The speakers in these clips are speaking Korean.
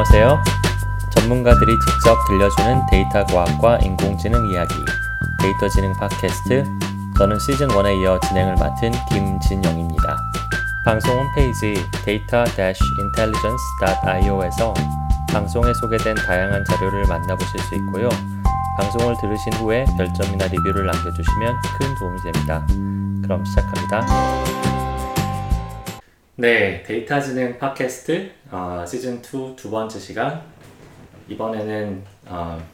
안녕하세요. 전문가들이 직접 들려주는 데이터 과학과 인공지능 이야기, 데이터 지능 팟캐스트. 저는 시즌 1에 이어 진행을 맡은 김진영입니다. 방송 홈페이지 data-intelligence.io에서 방송에 소개된 다양한 자료를 만나보실 수 있고요. 방송을 들으신 후에 별점이나 리뷰를 남겨주시면 큰 도움이 됩니다. 그럼 시작합니다. 네, 데이터 지능 팟캐스트 어, 시즌 2 두 번째 시간. 이번에는 어,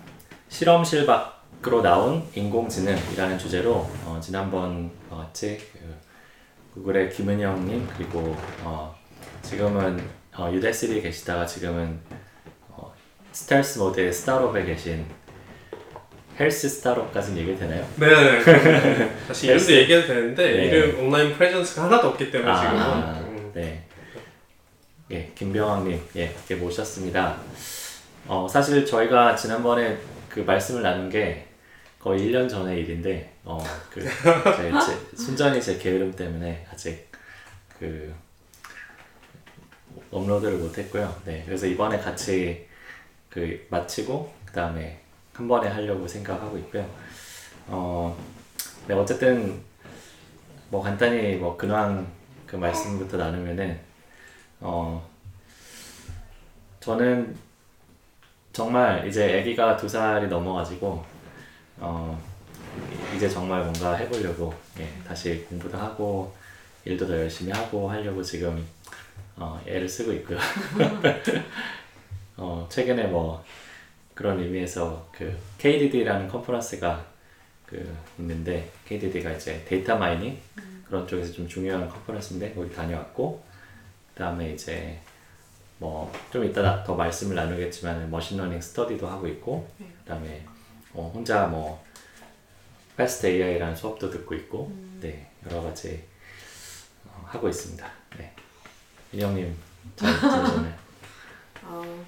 실험실 밖으로 나온 인공지능이라는 주제로 어, 지난번 어, 같이 그 구글의 김은영님 그리고 어, 지금은 어, Udacity에 계시다가 지금은 어, stealth mode의 스타트업에 계신 헬스 스타트업까지는 얘기 되나요? 네, 네. 사실 이름도 얘기해도 되는데 네. 이름 온라인 프레젠스가 하나도 없기 때문에 아, 지금은 음. 네. 예, 김병왕님, 예, 이렇게 모셨습니다. 어, 사실 저희가 지난번에 그 말씀을 나눈 게 거의 1년 전의 일인데, 어, 그, 제, 제, 순전히 제 게으름 때문에 아직 그, 업로드를 못했고요. 네, 그래서 이번에 같이 그 마치고, 그 다음에 한 번에 하려고 생각하고 있고요. 어, 네, 어쨌든 뭐 간단히 뭐 근황 그 말씀부터 나누면은 어 저는 정말 이제 아기가 두 살이 넘어가지고 어 이제 정말 뭔가 해보려고 예 다시 공부도 하고 일도 더 열심히 하고 하려고 지금 어 애를 쓰고 있고요. 어 최근에 뭐 그런 의미에서 그 KDD라는 컨퍼런스가 그 있는데 KDD가 이제 data mining 그런 쪽에서 좀 중요한 컨퍼런스인데 거기 다녀왔고 그 다음에 이제 뭐 좀 이따 더 말씀을 나누겠지만 machine learning 스터디도 하고 있고 그 다음에 어, 혼자 뭐 fast AI라는 수업도 듣고 있고 네 여러 가지 어, 하고 있습니다. 네 은영님 잘 지내셨나요? 어,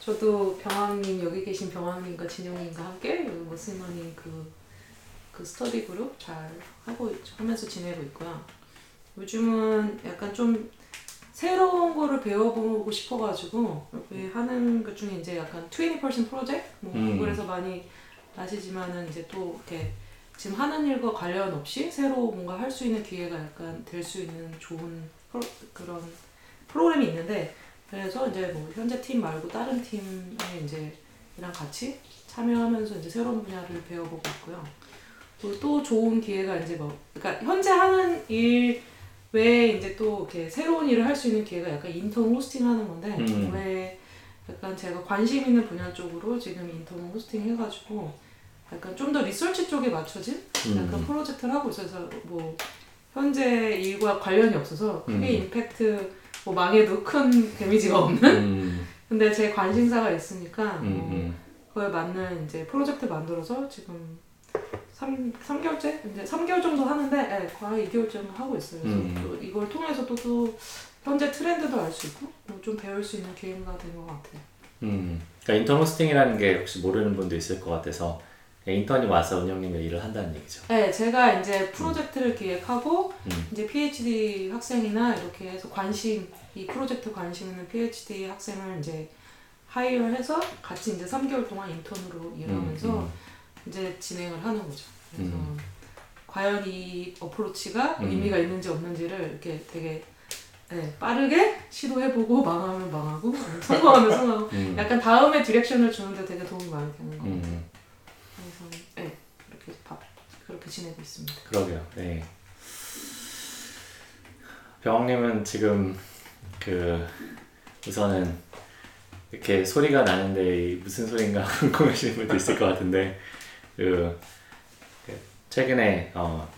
저도 병왕님 여기 계신 병왕님과 진영님과 함께 여기 머슬머니 그, 그 스터디 그룹 잘 하고 있- 하면서 지내고 있고요. 요즘은 약간 좀 새로운 거를 배워보고 싶어가지고 여기 하는 것 중에 이제 약간 20% 프로젝트 뭐 음. 구글에서 많이 아시지만은 이제 또 이렇게 지금 하는 일과 관련 없이 새로 뭔가 할 수 있는 기회가 약간 될 수 있는 좋은 프로, 그런 프로그램이 있는데 그래서 이제 뭐 현재 팀 말고 다른 팀에 이제 이랑 같이 참여하면서 이제 새로운 분야를 배워보고 있고요. 또 좋은 기회가 이제 뭐 그러니까 현재 하는 일 외에 이제 또 이렇게 새로운 일을 할 수 있는 기회가 약간 인턴 호스팅 하는 건데 음. 왜 약간 제가 관심 있는 분야 쪽으로 지금 인턴 호스팅 해가지고 약간 좀 더 리서치 쪽에 맞춰진 약간 음. 프로젝트를 하고 있어서 뭐 현재 일과 관련이 없어서 크게 음. 임팩트 뭐 망해도 큰 데미지가 없는 음, 근데 제 관심사가 있으니까 음, 뭐 음. 그거에 맞는 이제 프로젝트 만들어서 지금 3, 삼개월째 이제 3개월 정도 하는데 예, 거의 2개월 정도 하고 있어요. 그래서 음. 또 이걸 통해서 또, 또 현재 트렌드도 알 수 있고 뭐 좀 배울 수 있는 기회가 된것 같아요. 음. 그러니까 인턴 호스팅이라는 게 혹시 모르는 분도 있을 것 같아서 인턴이 와서 은영님의 일을 한다는 얘기죠. 네, 제가 이제 프로젝트를 기획하고 음. 이제 PhD 학생이나 이렇게 해서 관심 이 프로젝트 관심 있는 PhD 학생을 이제 하이어해서 같이 이제 3개월 동안 인턴으로 일하면서 음, 이제 진행을 하는 거죠. 그래서 음. 과연 이 어프로치가 음. 의미가 있는지 없는지를 이렇게 되게 네, 빠르게 시도해보고 망하면 망하고 성공하면 성공하고 음. 약간 다음에 디렉션을 주는데 되게 도움이 많이 되는 것 같아요. 음. 그래서 네, 그렇게 밥 그렇게 지내고 있습니다. 그러게요. 네. 병님은 지금 그 우선은 이렇게 소리가 나는데 이 무슨 소리인가 궁금하시는 분도 있을 것 같은데 그, 그 최근에 어,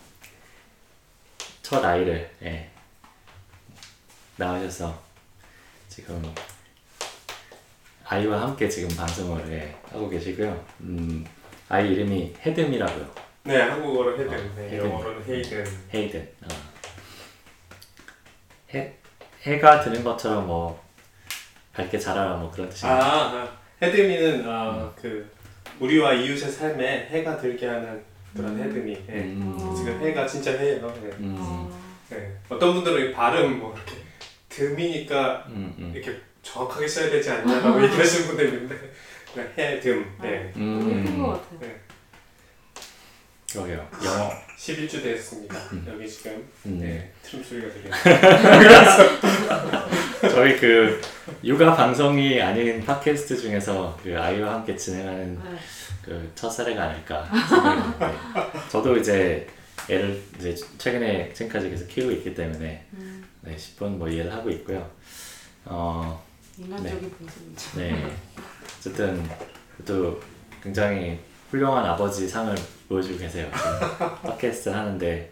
첫 아이를 예, 낳으셔서 지금 아이와 함께 지금 방송을 예, 하고 계시고요. 음, 아이 이름이 헤듬이라고요. 네 한국어로 헤든 어, 네, 헤든. 영어로는 헤이든 헤이든. 어. 해 해가 드는 것처럼 뭐 밝게 자라라 뭐 그런 뜻이. 아, 아 헤드미는 아, 그 우리와 이웃의 삶에 해가 들게 하는 그런 음. 헤드미 예. 음. 지금 해가 진짜 해예요 예. 음. 어, 예. 어떤 분들은 이 발음 뭐 이렇게 듬이니까 음, 음. 이렇게 정확하게 써야 되지 않냐라고 얘기하시는 분들 있는데 그냥 해듬 네. 너무 예쁜 음, 것 같아요. 그러게요. 영어. 11주 됐습니다. 음. 여기 지금 음. 네, 트림 소리가 들려요. 저희 그 육아 방송이 아닌 팟캐스트 중에서 그 아이와 함께 진행하는 네. 그첫 사례가 아닐까 생각이 드는데 저도 이제 애를 이제 최근에 지금까지 계속 키우고 있기 때문에 음, 네, 10분 뭐 이해를 하고 있고요. 어, 인간적인 분석이죠. 네. 어쨌든 또 굉장히 훌륭한 아버지 상을 보여주고 계세요. 팟캐스트 하는데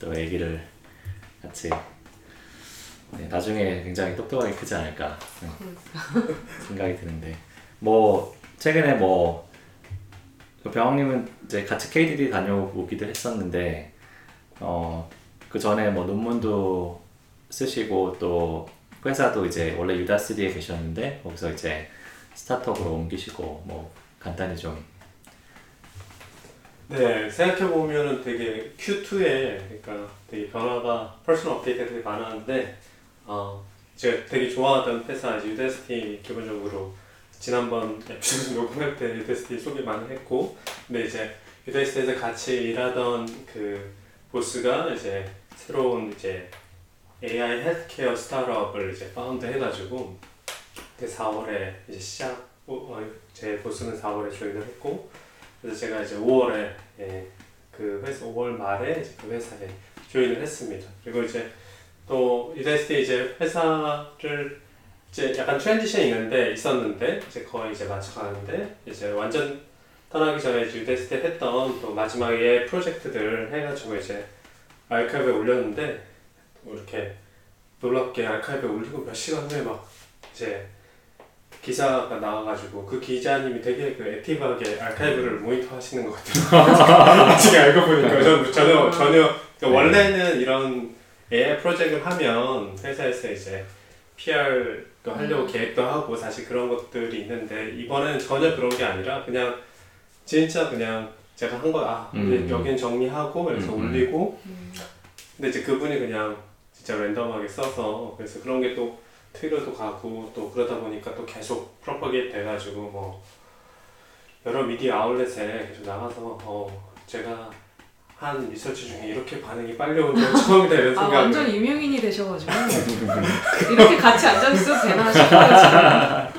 또 아기를 같이 네, 나중에 굉장히 똑똑하게 크지 않을까 네, 생각이 드는데. 뭐 최근에 뭐그 병원님은 이제 같이 KDD 다녀오기도 했었는데 어 그 전에 뭐 논문도 쓰시고 또 회사도 이제 원래 Udacity에 계셨는데 거기서 이제 스타트업으로 옮기시고 뭐 간단히 좀. 네, 생각해 보면은 되게 Q2에 그러니까 되게 변화가 personal update가 되게 많았는데 어, 제가 되게 좋아하던 회사 Udacity 기본적으로 지난번 에피소드 녹음할 때 Udacity 소개 많이 했고 근데 이제 Udacity에서 같이 일하던 그 보스가 이제 새로운 이제 AI healthcare 스타트업을 이제 found 해가지고 그 4월에 이제 시작 어, 제 보스는 4월에 join을 했고 그래서 제가 이제 5월에 예, 그 회사 5월 말에 그 회사에 join을 했습니다. 그리고 이제 또 Udacity 이제 회사를 이제 약간 transition이 있는데 있었는데 이제 거의 이제 맞춰가는데 이제 완전 떠나기 전에 이제 Udacity 했던 또 마지막에 프로젝트들 해가지고 이제 arXiv에 올렸는데 또 이렇게 놀랍게 arXiv에 올리고 몇 시간 후에 막 이제 기사가 나와가지고 그 기자님이 되게 그 active하게 arXiv를 모니터 하시는 것 같아요. 나중에 알고 보니까. 전 전혀 전혀. 그러니까 원래는 이런 AI 프로젝트를 하면 회사에서 이제 PR도 하려고 계획도 하고 사실 그런 것들이 있는데 이번에는 전혀 그런 게 아니라 그냥 진짜 그냥 제가 한 거 아 음. 여긴 정리하고 그래서 음. 올리고 음, 근데 이제 그분이 그냥 진짜 random하게 써서 그래서 그런 게 또 트위터도 가고 또 그러다 보니까 또 계속 propagate 돼가지고 뭐 여러 media outlet에 계속 나가서 어 제가 한 리서치 중에 이렇게 반응이 빨리 온건 처음이다 이런 아 생각을 완전 유명인이 되셔가지고. 이렇게 같이 앉아 있어도 되나 싶어요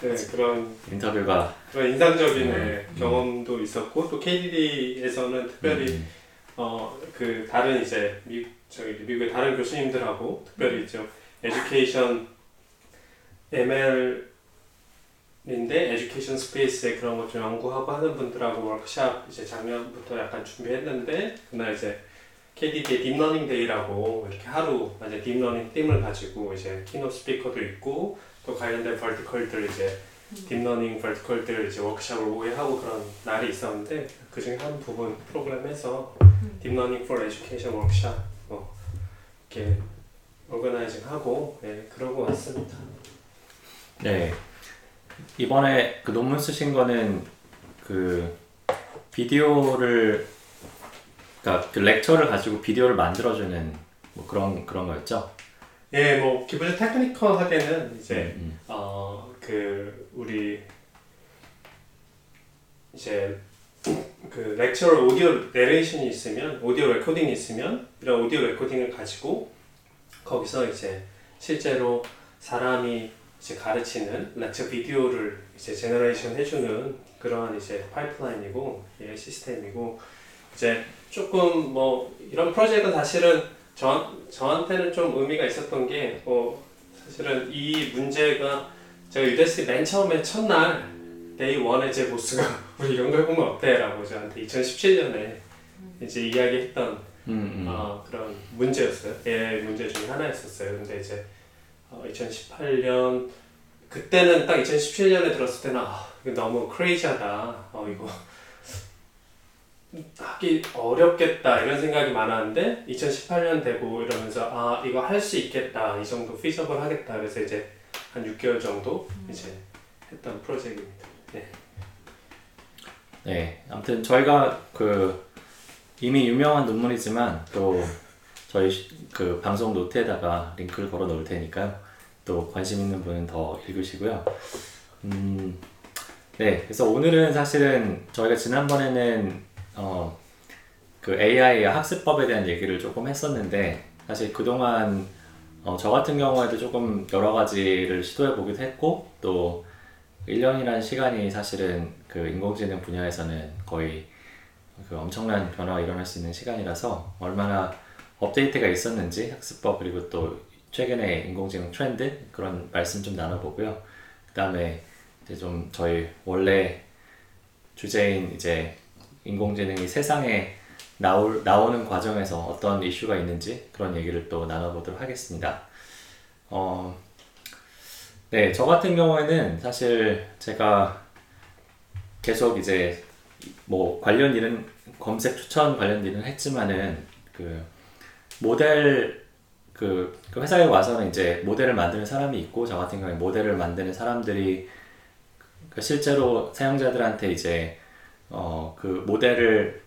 네, 그런 인터뷰가 그런 인상적인 음. 네, 경험도 있었고 또 KDD에서는 특별히 음, 어그 다른 이제 미 저기 미국의 다른 교수님들하고 특별히 이제 에듀케이션 ML 인데 에듀케이션 스페이스에 그런 것 좀 연구하고 하는 분들하고 워크샵 이제 작년부터 약간 준비했는데 그날 이제 KDD의 deep learning day라고 이렇게 하루 이제 deep learning theme을 가지고 이제 keynote speaker도 있고 또 관련된 vertical들 이제 딥러닝 vertical들 이제 워크샵을 오후에 하고 그런 날이 있었는데 그 중에 한 부분 프로그램에서 deep learning for education workshop 뭐 이렇게 organizing 하고 네, 그러고 왔습니다. 네 이번에 그 논문 쓰신 거는 그 비디오를 그러니까 그 lecture를 가지고 비디오를 만들어주는 뭐 그런 그런 거였죠? 예, 뭐 기본적으로 technical하게는 이제 음, 어그 우리 이제 그 lecture를 오디오 내레이션이 있으면 오디오 recording이 있으면 이런 오디오 recording을 가지고 거기서 이제 실제로 사람이 이제 가르치는 lecture 비디오를 이제 generation 해주는 그러한 이제 파이프라인이고 예 시스템이고 이제 조금 뭐 이런 프로젝트는 사실은 저, 저한테는 좀 의미가 있었던 게 뭐 사실은 이 문제가 제가 Udacity 맨 처음에 첫날 day one에 제 보스가 우리 이런 거 해보면 어때? 라고 저한테 2017년에 이제 이야기했던 음, 음. 어, 그런 문제였어요. 예, 문제 중에 하나였었어요. 근데 이제 어, 2018년 그때는 딱 2017년에 들었을 때는 아, 이거 너무 crazy하다. 어, 이거 하기 어렵겠다 이런 생각이 많았는데 2018년 되고 이러면서 아 이거 할 수 있겠다 이 정도 피저블 하겠다 그래서 이제 한 6개월 정도 이제 했던 프로젝트입니다. 네. 네, 아무튼 저희가 그 이미 유명한 논문이지만 또 저희 시- 그 방송 노트에다가 링크를 걸어 놓을 테니까요. 또 관심 있는 분은 더 읽으시고요. 음, 네, 그래서 오늘은 사실은 저희가 지난번에는 어, 그 AI 학습법에 대한 얘기를 조금 했었는데 사실 그동안 어, 저 같은 경우에도 조금 여러 가지를 시도해 보기도 했고 또 1년이라는 시간이 사실은 그 인공지능 분야에서는 거의 그 엄청난 변화가 일어날 수 있는 시간이라서 얼마나 업데이트가 있었는지 학습법 그리고 또 최근에 인공지능 트렌드 그런 말씀 좀 나눠보고요. 그 다음에 이제 좀 저희 원래 주제인 이제 인공지능이 세상에 나올, 나오는 과정에서 어떤 이슈가 있는지 그런 얘기를 또 나눠보도록 하겠습니다. 어, 네, 저 같은 경우에는 사실 제가 계속 이제 뭐 관련 일은 검색 추천 관련 일은 했지만은 그 모델 그, 그 회사에 와서는 이제 모델을 만드는 사람이 있고 저 같은 경우에 모델을 만드는 사람들이 그 실제로 사용자들한테 이제 어 그 모델을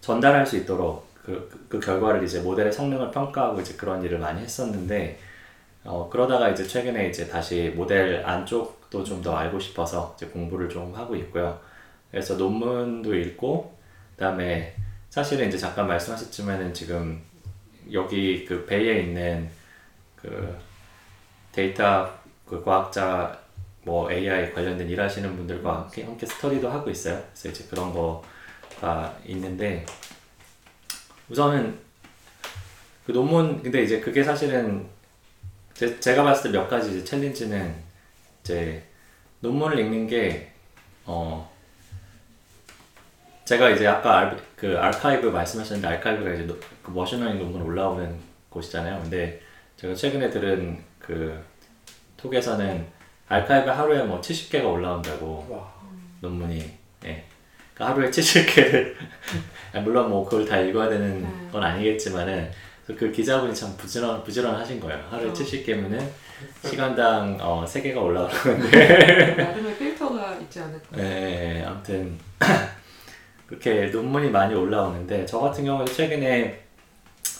전달할 수 있도록 그, 그, 그 결과를 이제 모델의 성능을 평가하고 이제 그런 일을 많이 했었는데 어 그러다가 이제 최근에 이제 다시 모델 안쪽도 좀 더 알고 싶어서 이제 공부를 좀 하고 있고요. 그래서 논문도 읽고 그다음에 사실은 이제 잠깐 말씀하셨지만은 지금 여기 그 베이에 있는 그 데이터 그 과학자 뭐 AI 관련된 일하시는 분들과 함께, 함께 스터디도 하고 있어요. 그래서 이제 그런 거가 있는데 우선은 그 논문 근데 이제 그게 사실은 제, 제가 봤을 때 몇 가지 이제 challenge는 이제 논문을 읽는 게 어 제가 이제 아까 알, 그 arXiv 말씀하셨는데 arXiv가 이제 노, 그 머신러닝 논문 올라오는 곳이잖아요. 근데 제가 최근에 들은 그 talk에서는 arXiv 하루에 뭐 70개가 올라온다고 와. 논문이 예. 그러니까 하루에 70개를 물론 뭐 그걸 다 읽어야 되는 네. 건 아니겠지만은 그 기자분이 참 부지런 부지런하신 거예요. 하루에 어. 70개면은 시간당 어, 3개가 올라오는데 나름의 필터가 있지 않을까. 네, 아무튼 그렇게 논문이 많이 올라오는데 저 같은 경우는 최근에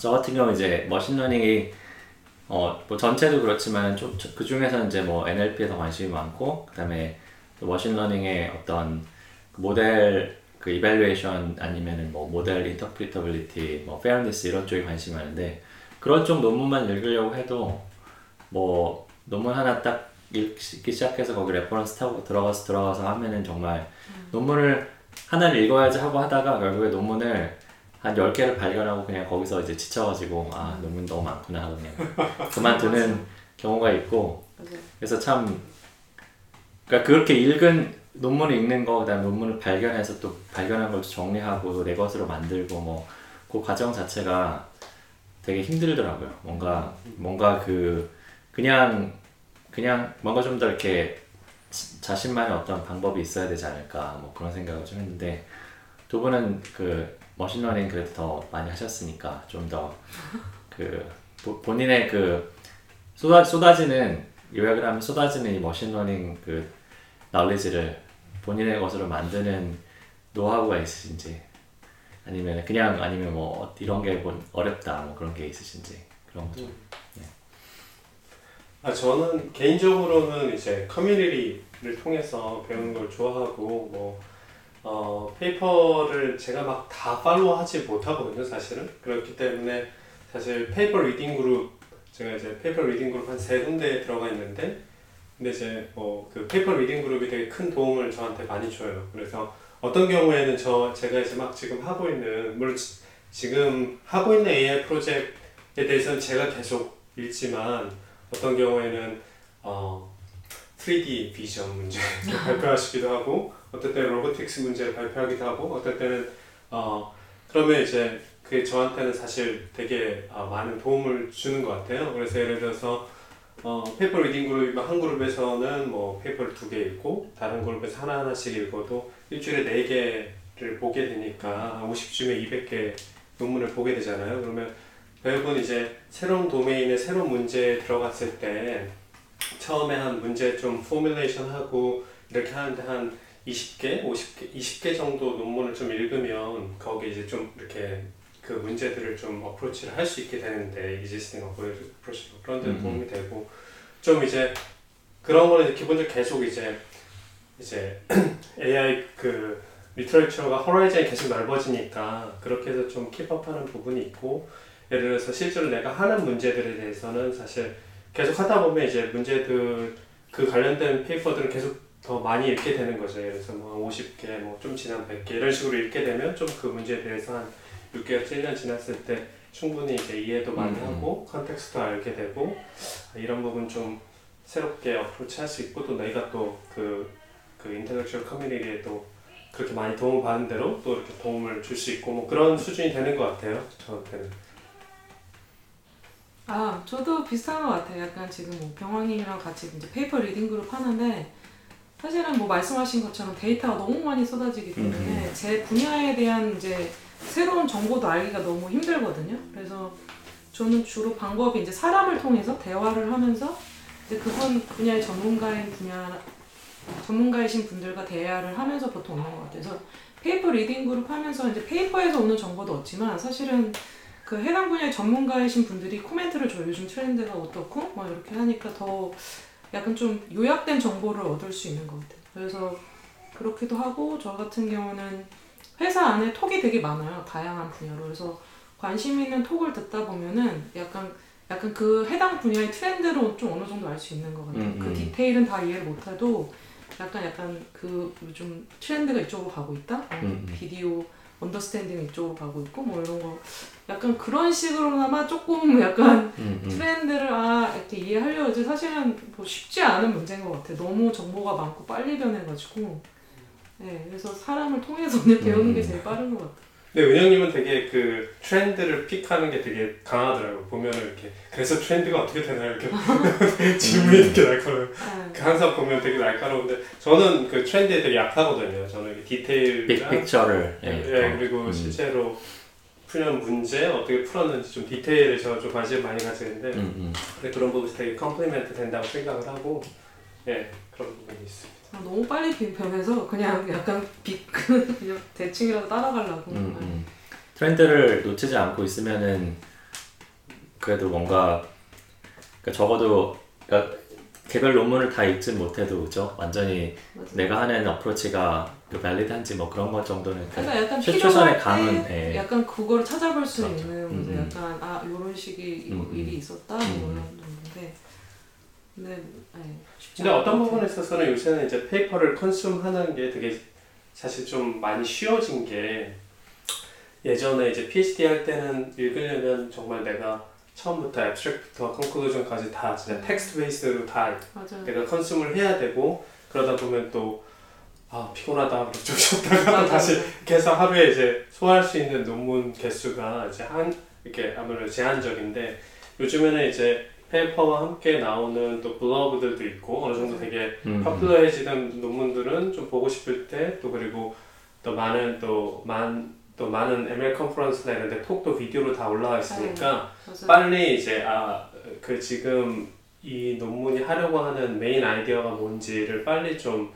저 같은 경우 이제 머신러닝이 어 뭐 전체도 그렇지만 좀그 중에서 이제 뭐 NLP에 더 관심이 많고 그다음에 또 머신러닝의 어떤 그 모델 그 evaluation 아니면은 뭐 모델 interpretability 뭐 fairness 이런 쪽에 관심이 많은데 그런 쪽 논문만 읽으려고 해도 뭐 논문 하나 딱 읽기 시작해서 거기 reference 타고 들어가서 들어가서 하면은 정말 논문을 하나를 읽어야지 하고 하다가 결국에 논문을 한 10개를 발견하고 그냥 거기서 이제 지쳐가지고 아 논문 너무 많구나 하고 그냥 그만두는 경우가 있고. 그래서 참 그러니까 그렇게 읽은 논문을 읽는 거 그다음 논문을 발견해서 또 발견한 걸 정리하고 내 것으로 만들고 뭐 그 과정 자체가 되게 힘들더라고요. 뭔가 뭔가 그 그냥 그냥 뭔가 좀 더 이렇게 자- 자신만의 어떤 방법이 있어야 되지 않을까 뭐 그런 생각을 좀 했는데 두 분은 그 머신러닝 그래도 더 많이 하셨으니까 좀 더 그 본인의 그 쏟아, 쏟아지는 요약을 하면 쏟아지는 이 머신러닝 그 나울리지를 본인의 것으로 만드는 노하우가 있으신지 아니면 그냥 아니면 뭐 이런 게뭐 어렵다 뭐 그런 게 있으신지 그런 거죠. 아 저는 개인적으로는 이제 커뮤니티를 통해서 배우는 걸 좋아하고 뭐 어, paper를 제가 막 다 follow하지 못하거든요 사실은. 그렇기 때문에 사실 paper reading group 제가 이제 paper reading group 한 세 군데에 들어가 있는데 근데 이제 뭐 그 paper reading group이 되게 큰 도움을 저한테 많이 줘요. 그래서 어떤 경우에는 저 제가 이제 막 지금 하고 있는 물론 지- 지금 하고 있는 AI 프로젝트에 대해서는 제가 계속 읽지만 어떤 경우에는 어, 3D 비전 문제 발표하시기도 하고 어떨 때는 robotics 문제를 발표하기도 하고 어떨 때는 어, 그러면 이제 그게 저한테는 사실 되게 어, 많은 도움을 주는 것 같아요. 그래서 예를 들어서 어, paper reading group이 한 그룹에서는 뭐 paper를 두 개 읽고 다른 그룹에서 하나 하나씩 읽어도 일주일에 네 개를 보게 되니까 50주면 200개 논문을 보게 되잖아요. 그러면 결국은 이제 새로운 도메인에 새로운 문제에 들어갔을 때 처음에 한 문제 좀 formulation 하고 이렇게 하는데 한 20개, 50개, 20개 정도 논문을 좀 읽으면 거기 이제 좀 이렇게 그 문제들을 좀 approach를 할 수 있게 되는데 existing approach 그런 데 음. 도움이 되고 좀 이제 그런 거는 이제 기본적으로 계속 이제 이제 AI 그 리터레처가 호라이즌이 계속 넓어지니까 그렇게 해서 좀 킵업하는 부분이 있고 예를 들어서 실제로 내가 하는 문제들에 대해서는 사실 계속 하다 보면 이제 문제들 그 관련된 페이퍼들은 계속 더 많이 읽게 되는 거죠. 들어서 뭐 50개, 뭐 좀 지난 100개 이런 식으로 읽게 되면 좀 그 문제에 대해서 한 6개월, 7년 지났을 때 충분히 이제 이해도 많이 음. 하고 context도 알게 되고 아, 이런 부분 좀 새롭게 approach 할 수 있고 또 내가 또그 그 interaction 커뮤니티에 또 그렇게 많이 도움 받은 대로 또 이렇게 도움을 줄 수 있고 뭐 그런 수준이 되는 것 같아요 저한테는 아, 저도 비슷한 것 같아요. 약간 지금 뭐 병학님이랑 같이 이제 paper reading group 하는데 사실은 뭐 말씀하신 것처럼 데이터가 너무 많이 쏟아지기 때문에 제 분야에 대한 이제 새로운 정보도 알기가 너무 힘들거든요. 그래서 저는 주로 방법이 이제 사람을 통해서 대화를 하면서 이제 그분 분야의 전문가인 분야 전문가이신 분들과 대화를 하면서 보통 오는 것 같아요. 그래서 paper reading 그룹 하면서 이제 paper에서 오는 정보도 얻지만 사실은 그 해당 분야의 전문가이신 분들이 코멘트를 줘요. 요즘 트렌드가 어떻고 뭐 이렇게 하니까 더 약간 좀 요약된 정보를 얻을 수 있는 것 같아요. 그래서 그렇기도 하고 저 같은 경우는 회사 안에 talk이 되게 많아요. 다양한 분야로. 그래서 관심 있는 talk을 듣다 보면은 약간 약간 그 해당 분야의 트렌드로 좀 어느 정도 알 수 있는 것 같아요. 음, 그 음. 디테일은 다 이해를 못해도 약간 약간 그 요즘 트렌드가 이쪽으로 가고 있다. 뭐 음, 음. 비디오 understanding 이쪽으로 가고 있고 뭐 이런 거 약간 그런 식으로나마 조금 약간 음, 음. 트렌드를 아 이렇게 이해하려고 하지 사실은 뭐 쉽지 않은 문제인 것 같아. 너무 정보가 많고 빨리 변해가지고. 네, 그래서 사람을 통해서 배우는 게 음. 제일 빠른 것 같아. 근데 은영님은 되게 그 트렌드를 pick하는 게 되게 강하더라고 보면은 이렇게 그래서 트렌드가 어떻게 되나요 이렇게 질문이 이렇게 날카로워 네. 항상 보면 되게 날카로운데 저는 그 트렌드에 되게 약하거든요 저는 디테일이랑 big picture를 예, 예, 더, 그리고 음, 실제로 풀는 문제 어떻게 풀었는지 좀 디테일에 제가 좀 관심 많이 가지는데 음, 음. 근데 그런 부분이 되게 complement 된다고 생각을 하고 예 그런 부분이 있습니다. 아, 너무 빨리 비- 변해서 그냥 약간 비 그냥 대충이라도 따라가려고. 음, 음. 트렌드를 놓치지 않고 있으면은 그래도 뭔가 그러니까 적어도 그러니까 개별 논문을 다 읽진 못해도 그죠? 완전히 맞아. 내가 하는 어프로치가 그 밸리드한지 뭐 그런 것 정도는 그 그러니까 약간 최- 필요할 최선의 때 감은, 예. 약간 그거를 찾아볼 수 그렇죠. 있는 음, 음. 약간 아 이런 식의 이- 음, 음. 일이 있었다 뭐 음. 이런 정도인데 근데 네, 쉽지 근데 어떤 것 부분에. 있어서는 요새는 이제 paper를 consume하는 게 되게 사실 좀 많이 쉬워진 게 예전에 이제 PhD 할 때는 읽으려면 정말 내가 처음부터 abstract부터 conclusion까지 다 진짜 텍스트 base로 다 맞아요. 내가 consume을 해야 되고 그러다 보면 또 아 피곤하다 그러고 좀 쉬었다가 또. 다시 해서 하루에 이제 소화할 수 있는 논문 개수가 이제 한 이렇게 아무래도 제한적인데 요즘에는 이제 페이퍼와 함께 나오는 또 블로그들도 있고 어느 정도 되게 음, 음. popular해지는 논문들은 좀 보고 싶을 때 또 그리고 또 많은 또 만 또 많은 ML conference나 이런 데 talk도 비디오로 다 올라와 있으니까 맞아요. 빨리 이제 아 그 지금 이 논문이 하려고 하는 메인 아이디어가 뭔지를 빨리 좀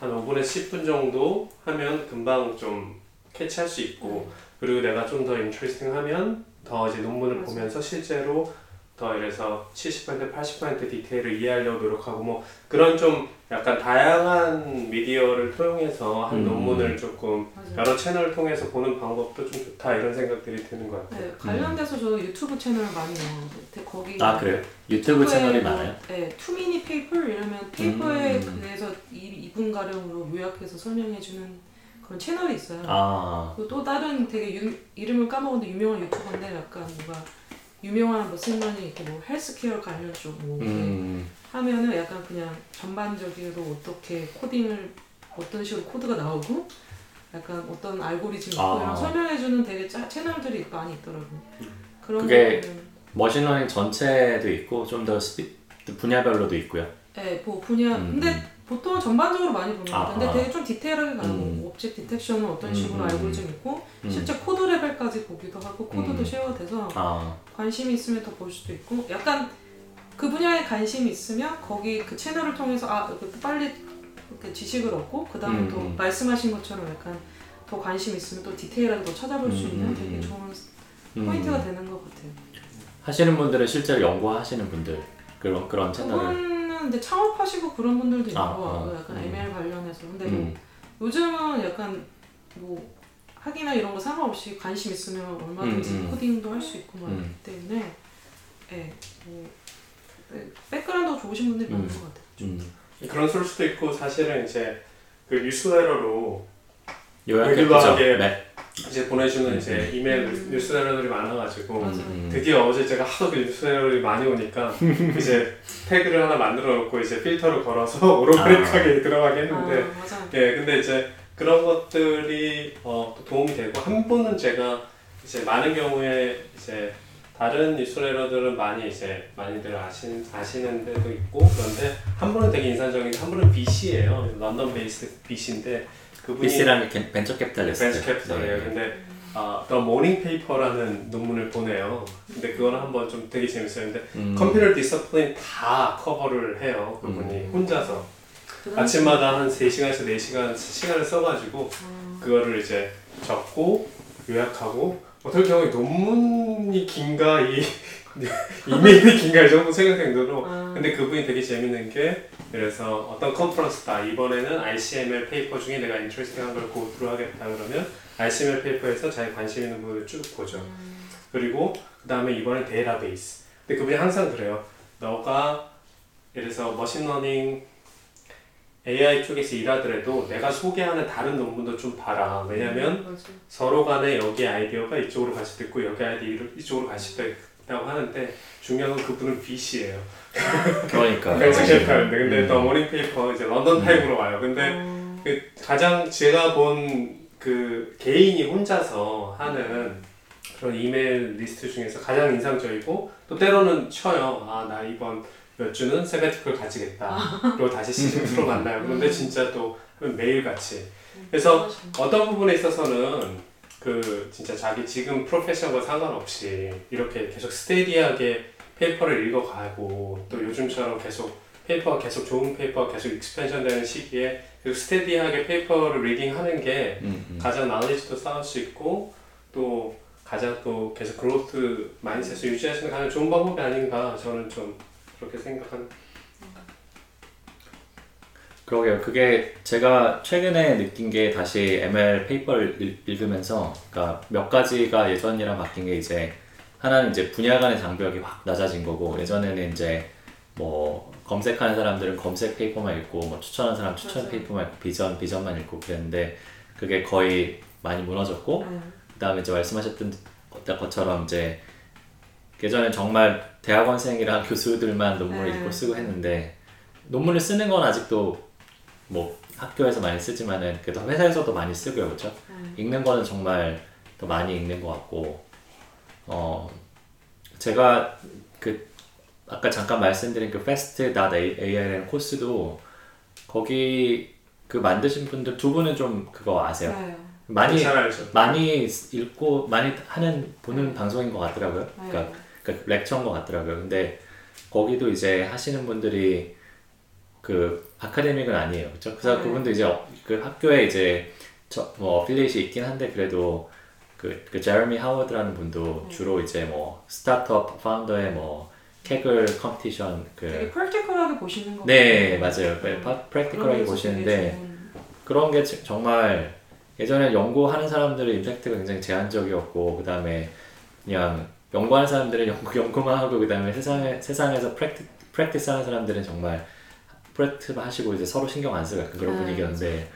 한 5분에서 10분 정도 하면 금방 좀 catch할 수 있고 그리고 내가 좀 더 interesting 하면 더 이제 논문을 맞아. 보면서 실제로 더 이래서 70% 80% 디테일을 이해하려고 노력하고 뭐 그런 좀 약간 다양한 미디어를 통해서 한 음. 논문을 조금 맞아요. 여러 채널을 통해서 보는 방법도 좀 좋다 이런 생각들이 드는 것 같아요. 네, 관련돼서 저 유튜브 채널 많이 나오는데 거기 아 그래요? 유튜브 채널이 뭐, 많아요? 네, Two Minute Paper 이러면 페이퍼에 음. 대해서 2분 가량으로 요약해서 설명해 주는 그런 채널이 있어요. 아 그리고 또 다른 되게 유, 이름을 까먹었는데 유명한 유튜버인데 약간 뭔가 유명한 뭐 승만이 이렇게 뭐 헬스케어 관련 쪽뭐 음, 하면은 약간 그냥 전반적으로 어떻게 코딩을 어떤 식으로 코드가 나오고 약간 어떤 알고리즘 있고 아. 이런 설명해주는 되게 짜, 채널들이 많이 있더라고요. 그런 그게- machine learning 전체도 있고 좀 더 speci 분야별로도 있고요. 네, 뭐 분야 음, 근데 음. 보통 전반적으로 많이 보는 것 아. 근데 아. 되게 좀 디테일하게 가고 음. 뭐 object detection은 어떤 음, 식으로 음, 알고리즘 있고 음. 실제 코드 레벨까지 보기도 하고 코드도 음. share돼서 아 관심이 있으면 더 볼 수도 있고 약간 그 분야에 관심이 있으면 거기 그 채널을 통해서 아 이렇게 빨리 이렇게 지식을 얻고 그 다음에 음, 또 음. 말씀하신 것처럼 약간 더 관심 있으면 또 디테일하게 더 찾아볼 수 음, 있는 음, 되게 음. 좋은 음. 포인트가 되는 것 같아요. 하시는 분들은 실제로 연구하시는 분들 그런 그런 채널을 그 분은 이제 창업하시고 그런 분들도 있는 아, 아, 약간 음. ML 관련해서 근데 음. 뭐 요즘은 약간 뭐 학이나 이런 거 상관없이 관심 있으면 얼마든지 음, 음. 코딩도 할 수 있고 막 음. 때문에 예, 뭐 네, 백그라운드 좋으신 분들이 많은 음. 것 같아요. 음. 그런 쏠 수도 있고 사실은 이제 그 뉴스레터로 요약해 레귤러하게 보죠. 네. 이제 보내주는 음. 이제 이메일 음. 뉴스레터들이 많아가지고 맞아요. 음. 드디어 어제 제가 하도 그 뉴스레터들이 많이 오니까 이제 태그를 하나 만들어 놓고 이제 필터를 걸어서 오로그래픽하게 들어가게 했는데 아, 맞아. 예, 근데 이제 그런 것들이 어, 또 도움이 되고 한 분은 제가 이제 많은 경우에 이제 다른 뉴스레터들은 많이 이제 많이들 아시, 아시는 데도 있고 그런데 한 분은 되게 인상적인 게한 분은 BC예요. 런던 베이스 BC인데 그분이 VC라는 게 venture capitalist. 벤처 캐피탈이에요. 네. 근데 아, The Morning Paper라는 논문을 보내요. 근데 그거는 한번 좀 되게 재밌어요. 근데 음. 컴퓨터 discipline 다 cover를 해요. 그분이 음. 혼자서 아침마다 한 3시간에서 4시간 시간을 써가지고 아, 그거를 이제 적고 요약하고 어떨 경우에 논문이 긴가 이 이메일이 긴가 이 정도 생각 정도로. 아, 근데 그분이 되게 재밌는 게 그래서 어떤 conference다. 이번에는 ICML paper 중에 내가 interesting한 걸 go through 하겠다. 그러면 ICML paper에서 자기 관심 있는 부분을 쭉 보죠. 음, 그리고 그 다음에 이번엔 데이터베이스. 근데 그분이 항상 그래요 너가 예를 들어서 machine learning AI 쪽에서 일하더라도 내가 소개하는 다른 논문도 좀 봐라. 왜냐면 맞아. 서로 간에 여기 아이디어가 이쪽으로 갈 수도 있고 여기 아이디어 이쪽으로 갈 수도 있 다고 하는데 중요한 건 그분은 VC예요 그러니까. 벤처 캐피탈인데 근데 음. The Morning Paper 이제 런던 타임으로 와요 근데 어, 그 가장 제가 본 그 개인이 혼자서 하는 그런 이메일 리스트 중에서 가장 인상적이고 또 때로는 쳐요. 아 나 이번 몇 주는 sabbatical 가지겠다. 그리고 다시 시즌 2로 만나요. 그런데 진짜 또 매일 같이. 그래서 어떤 부분에 있어서는 그 진짜 자기 지금 profession과 상관없이 이렇게 계속 steady하게 paper를 읽어가고 또 요즘처럼 계속 paper가 계속 좋은 paper가 계속 expansion 되는 시기에 계속 steady하게 paper를 reading하는 게 음, 음. 가장 나레지도 쌓을 수 있고 또 가장 또 계속 growth mindset을 유지하시는 가장 좋은 방법이 아닌가 저는 좀 그렇게 생각합니다. 그러게요. 그게 제가 최근에 느낀 게 다시 ML paper를 읽- 읽으면서 그러니까 몇 가지가 예전이랑 바뀐 게 이제 하나는 이제 분야 간의 장벽이 확 낮아진 거고 예전에는 이제 뭐 검색하는 사람들은 검색 paper만 읽고 뭐 추천하는 사람 추천 맞아요. paper만 읽고 비전 비전만 읽고 그랬는데 그게 거의 많이 무너졌고 네. 그다음에 이제 말씀하셨던 것처럼 이제 예전에 정말 대학원생이랑 교수들만 논문을 네. 읽고 쓰고 했는데 논문을 쓰는 건 아직도 뭐 학교에서 많이 쓰지만은 그래도 회사에서도 많이 쓰고요, 그렇죠? 네. 읽는 거는 정말 더 많이 읽는 것 같고 어 제가 그 아까 잠깐 말씀드린 그 fast.ai라는 코스도 거기 그 만드신 분들 두 분은 좀 그거 아세요? 네. 많이. 많이 읽고 많이 하는 보는 네. 방송인 것 같더라고요. 네. 그러니까, 그러니까 렉처인 것 같더라고요. 근데 거기도 이제 하시는 분들이 그 아카데믹은 아니에요. 그렇죠? 그래서 네. 그분도 이제 어- 그 학교에 이제 저, 뭐 어필리에이션이 있긴 한데 그래도 그, 그 제레미 하워드라는 분도 네. 주로 이제 뭐 스타트업 파운더의 뭐 캐글 competition 되게 그 practical하게 보시는 거 네. 맞아요. 음. 파- practical하게 되게 보시는데 좋은- 그런 게 지- 정말 예전에 연구하는 사람들의 impact가 굉장히 제한적이었고 그 다음에 그냥 연구하는 사람들은 연구 연구만 하고 그 다음에 세상에 세상에서 practi- practice 하는 사람들은 정말 practice 하시고 이제 서로 신경 안 쓰고 약간 그런 네, 분위기였는데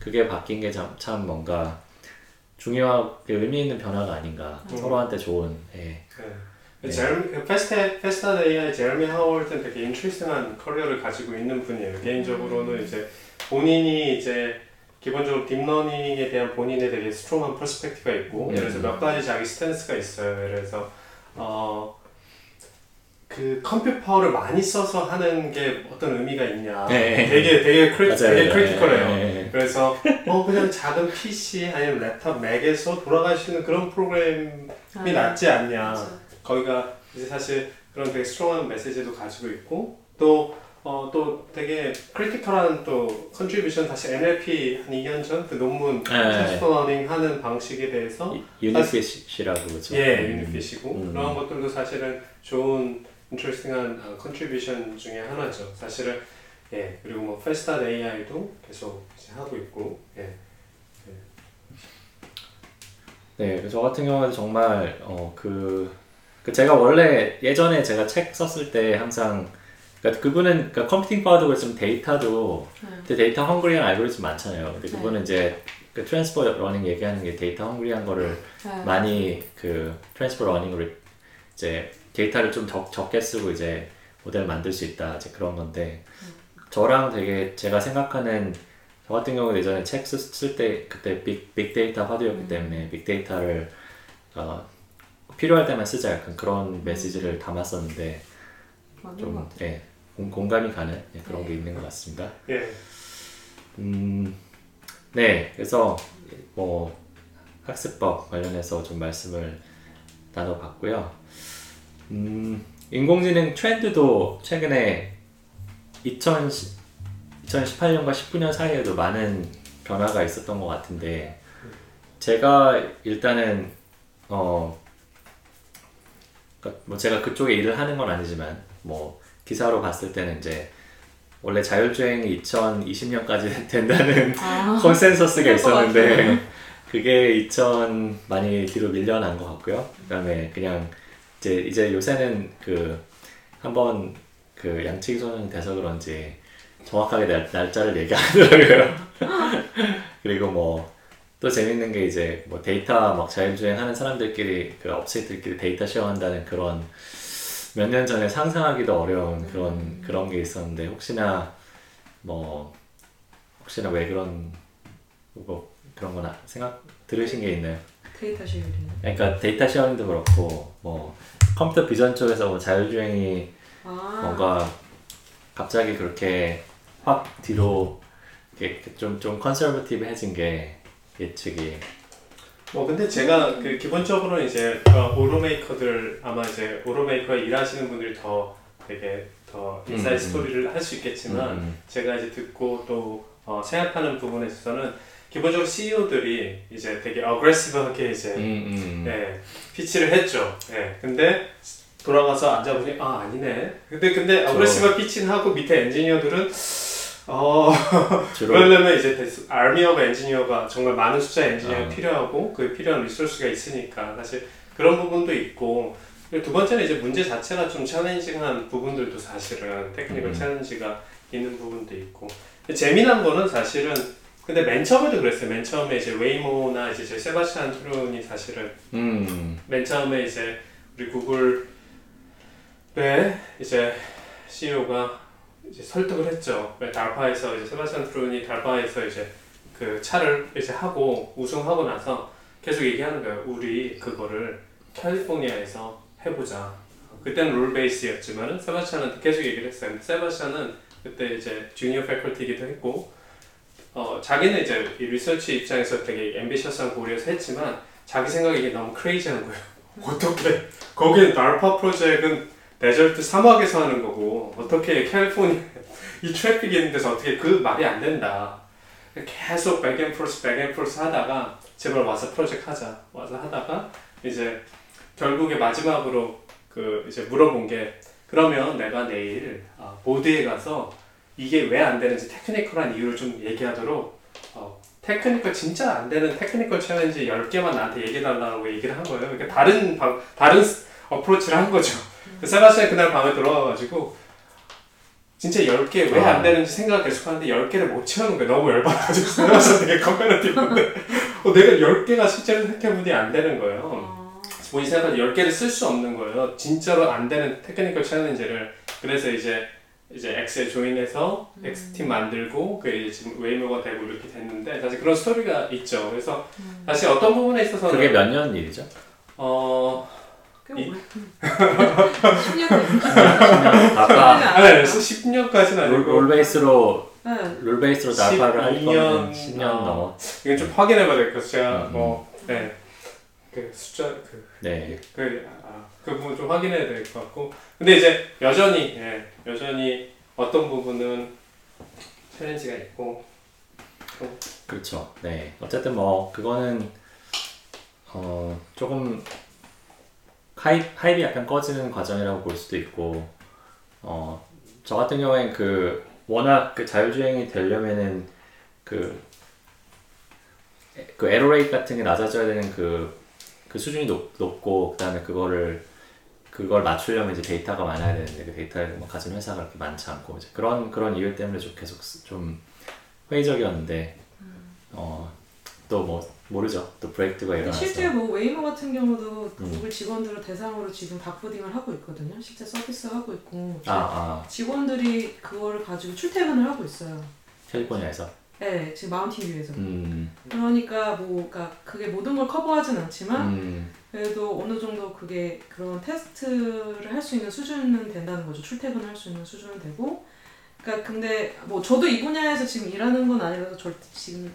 그게 바뀐 게 참 뭔가 중요하게 의미 있는 변화가 아닌가 음. 서로한테 좋은 예. 네. 네. 제르미 그 페스타 페스타 AI 제르미 하워드는 되게 interesting한 커리어를 가지고 있는 분이에요. 개인적으로는 이제 본인이 이제 기본적으로 딥러닝에 대한 본인의 되게 strong한 perspective가 있고 네. 예를 들어서 몇 가지 자기 stance가 있어요. 그래서 어. 그 컴퓨터 power를 많이 써서 하는 게 어떤 의미가 있냐. 네. 되게 되게 criti-, 맞아요. 되게 예, critical해요. 예, 예. 그래서 뭐 그냥 작은 PC 아니면 랩탑 맥에서 돌아갈 수 있는 그런 프로그램이 아, 낫지 않냐. 맞아. 거기가 이제 사실 그런 되게 strong한 메시지도 가지고 있고 또 어, 또 되게 critical한 또 contribution 다시 NLP 한 2년 전 그 논문 네. transfer learning 하는 방식에 대해서 유니피시라고 그렇죠. 예 유니핏이고 음. 그런 것들도 사실은 좋은 interesting한 contribution 중에 하나죠. 사실은 예 그리고 뭐 Fast AI도 계속 이제 하고 있고 예 네, 저 같은 경우는 정말 어, 그, 그 제가 원래 예전에 제가 책 썼을 때 항상 그러니까 그분은 그러니까 computing power도 그렇지만 데이터도 네. 근데 데이터 hungry한 알고리즘 많잖아요. 근데 네. 그분은 이제 그 transfer learning 얘기하는 게 데이터 hungry한 거를 네. 많이 그 transfer learning으로 이제 데이터를 좀 적, 적게 쓰고 이제 모델을 만들 수 있다 이제 그런 건데 저랑 되게 제가 생각하는 저 같은 경우는 예전에 책 쓸 때 그때 빅, 빅데이터 화두였기 때문에 빅데이터를 어, 필요할 때만 쓰자 약간 그런 메시지를 담았었는데 좀. 예, 공, 공감이 가는 예, 그런 게 있는 것 같습니다. 예. 음, 네, 그래서 뭐 학습법 관련해서 좀 말씀을 나눠봤고요. 음, 인공지능 트렌드도 최근에 2010, 2018년과 19년 사이에도 많은 변화가 있었던 것 같은데 제가 일단은 어, 그러니까 뭐 제가 그쪽에 일을 하는 건 아니지만 뭐 기사로 봤을 때는 이제 원래 자율주행이 2020년까지 된다는 아, consensus가 있었는데. 그게 2000 많이 뒤로 밀려난 것 같고요. 그다음에 그냥 이제 이제 요새는 그 한번 그 양치기 소년이 돼서 그런지 정확하게 날, 날짜를 얘기하더라고요. 그리고 뭐 또 재밌는 게 이제 뭐 데이터 막 자율주행 하는 사람들끼리 그 업체들끼리 데이터 쉐어한다는 그런 몇 년 전에 상상하기도 어려운 그런 그런 게 있었는데 혹시나 뭐 혹시나 왜 그런 뭐 그런 거나 생각 들으신 게 있나요? 데이터 sharing. 그러니까 데이터 sharing도 그렇고 뭐 computer vision 쪽에서 뭐 자율주행이 아, 뭔가 갑자기 그렇게 확 뒤로 좀좀 conservative해진 게 예측이. 뭐 근데 제가 그 기본적으로 이제 어, automaker들 아마 이제 automaker 일하시는 분들이 더 되게 더 inside 음, 음. 스토리를 할 수 있겠지만 음, 제가 이제 듣고 또 어, 생각하는 부분에 있어서는 기본적으로 CEO들이 이제 되게 aggressive하게 이제 음, 음, 예, pitch를 했죠. 예. 근데 돌아가서 앉아보니 아 아니네. 근데 근데 aggressive pitch는 하고 밑에 엔지니어들은 어 주로 그러려면 이제 army of engineer가 정말 많은 숫자의 엔지니어가 아. 필요하고 그 필요한 resource가 있으니까 사실 그런 부분도 있고 두 번째는 이제 문제 자체가 좀 challenging한 부분들도 사실은 technical 음. challenge가 있는 부분도 있고 재미난 거는 사실은 근데 맨 처음에도 그랬어요. 맨 처음에 이제 웨이모나 이제 제 세바스찬 트룬이 사실은 음, 맨 처음에 이제 우리 구글 네 이제 CEO가 이제 설득을 했죠. 왜 DARPA에서 이제 세바스찬 트룬이 DARPA에서 이제 그 차를 이제 하고 우승하고 나서 계속 얘기하는 거예요. 우리 그거를 캘리포니아에서 해보자. 그때는 rule base였지만은 세바스찬은 계속 얘기를 했어요. 세바스찬은 그때 이제 junior faculty이기도 했고 어 자기는 이제 이 research 입장에서 되게 ambitious한 고려해서 했지만 자기 생각에 이게 너무 crazy한 거예요. 어떻게 거기는 DARPA 프로젝트는 desert 사막에서 하는 거고 어떻게 캘리포니아 이 트래픽이 있는 데서 어떻게 그 말이 안 된다. 계속 백앤프로스 백앤프로스 하다가 제발 와서 프로젝트 하자 와서 하다가 이제 결국에 마지막으로 그 이제 물어본 게 그러면 내가 내일 아, board에 가서 이게 왜 안 되는지 technical한 이유를 좀 얘기하도록 어, technical 진짜 안 되는 technical challenge 10개만 나한테 얘기해달라고 얘기를 한 거예요. 그러니까 다른 방, 다른 approach를 한 거죠. 그 세바스찬 그날 밤에 들어와가지고 진짜 10개 왜안 아. 되는지 생각을 계속 하는데 10개를 못 채우는 거예요. 너무 열받아가지고 세바스찬 되게 competitive인데 어, 내가 10개가 실제로 생각해보니 안 되는 거예요. 아, 본인 생각에 10개를 쓸 수 없는 거예요. 진짜로 안 되는 technical challenge를. 그래서 이제 이제 X에 join해서 X팀 만들고 그 이제 지금 웨이모가 되고 이렇게 됐는데 사실 그런 스토리가 있죠. 그래서 사실 어떤 부분에 있어서는 그게 몇 년 일이죠? 어꽤 이- 오래. 10년 됐어. 아까 아니 10년까지는 롤, 아니고 롤베이스로 네. 롤베이스로 날파를 할 12년, 거면 10년 어. 넘어. 이건 좀 확인해봐야 될것 같아요. 제가 음, 뭐 네 그 숫자 그 네. 그, 아, 그 부분 좀 확인해야 될 것 같고 근데 이제 여전히 예, 여전히 어떤 부분은 챌린지가 있고 그렇죠. 네. 어쨌든 뭐 그거는 어 조금 하입 하입이 약간 꺼지는 과정이라고 볼 수도 있고 어 저 같은 경우엔 그 워낙 그 자율주행이 되려면은 그, 그 error rate 같은 게 낮아져야 되는 그, 그 수준이 높, 높고 그다음에 그거를 그걸 맞추려면 이제 데이터가 많아야 되는데 그 데이터를 뭐 가진 회사가 그렇게 많지 않고 이제 그런 그런 이유 때문에 좀 계속 스- 좀 회의적이었는데 어 또 뭐 모르죠 또 브레이크가 일어나서 실제 뭐 웨이모 같은 경우도 음. 구글 직원들을 대상으로 지금 dogfooding을 하고 있거든요. 실제 서비스 하고 있고 아, 아 직원들이 그거를 가지고 출퇴근을 하고 있어요. 캘리포니아에서 네, 지금 마운틴 뷰에서. 음, 그러니까 뭐, 그러니까 그게 모든 걸 커버하진 않지만 음, 그래도 어느 정도 그게 그런 테스트를 할 수 있는 수준은 된다는 거죠. 출퇴근을 할 수 있는 수준은 되고. 그러니까 근데 뭐 저도 이 분야에서 지금 일하는 건 아니라서 절 지금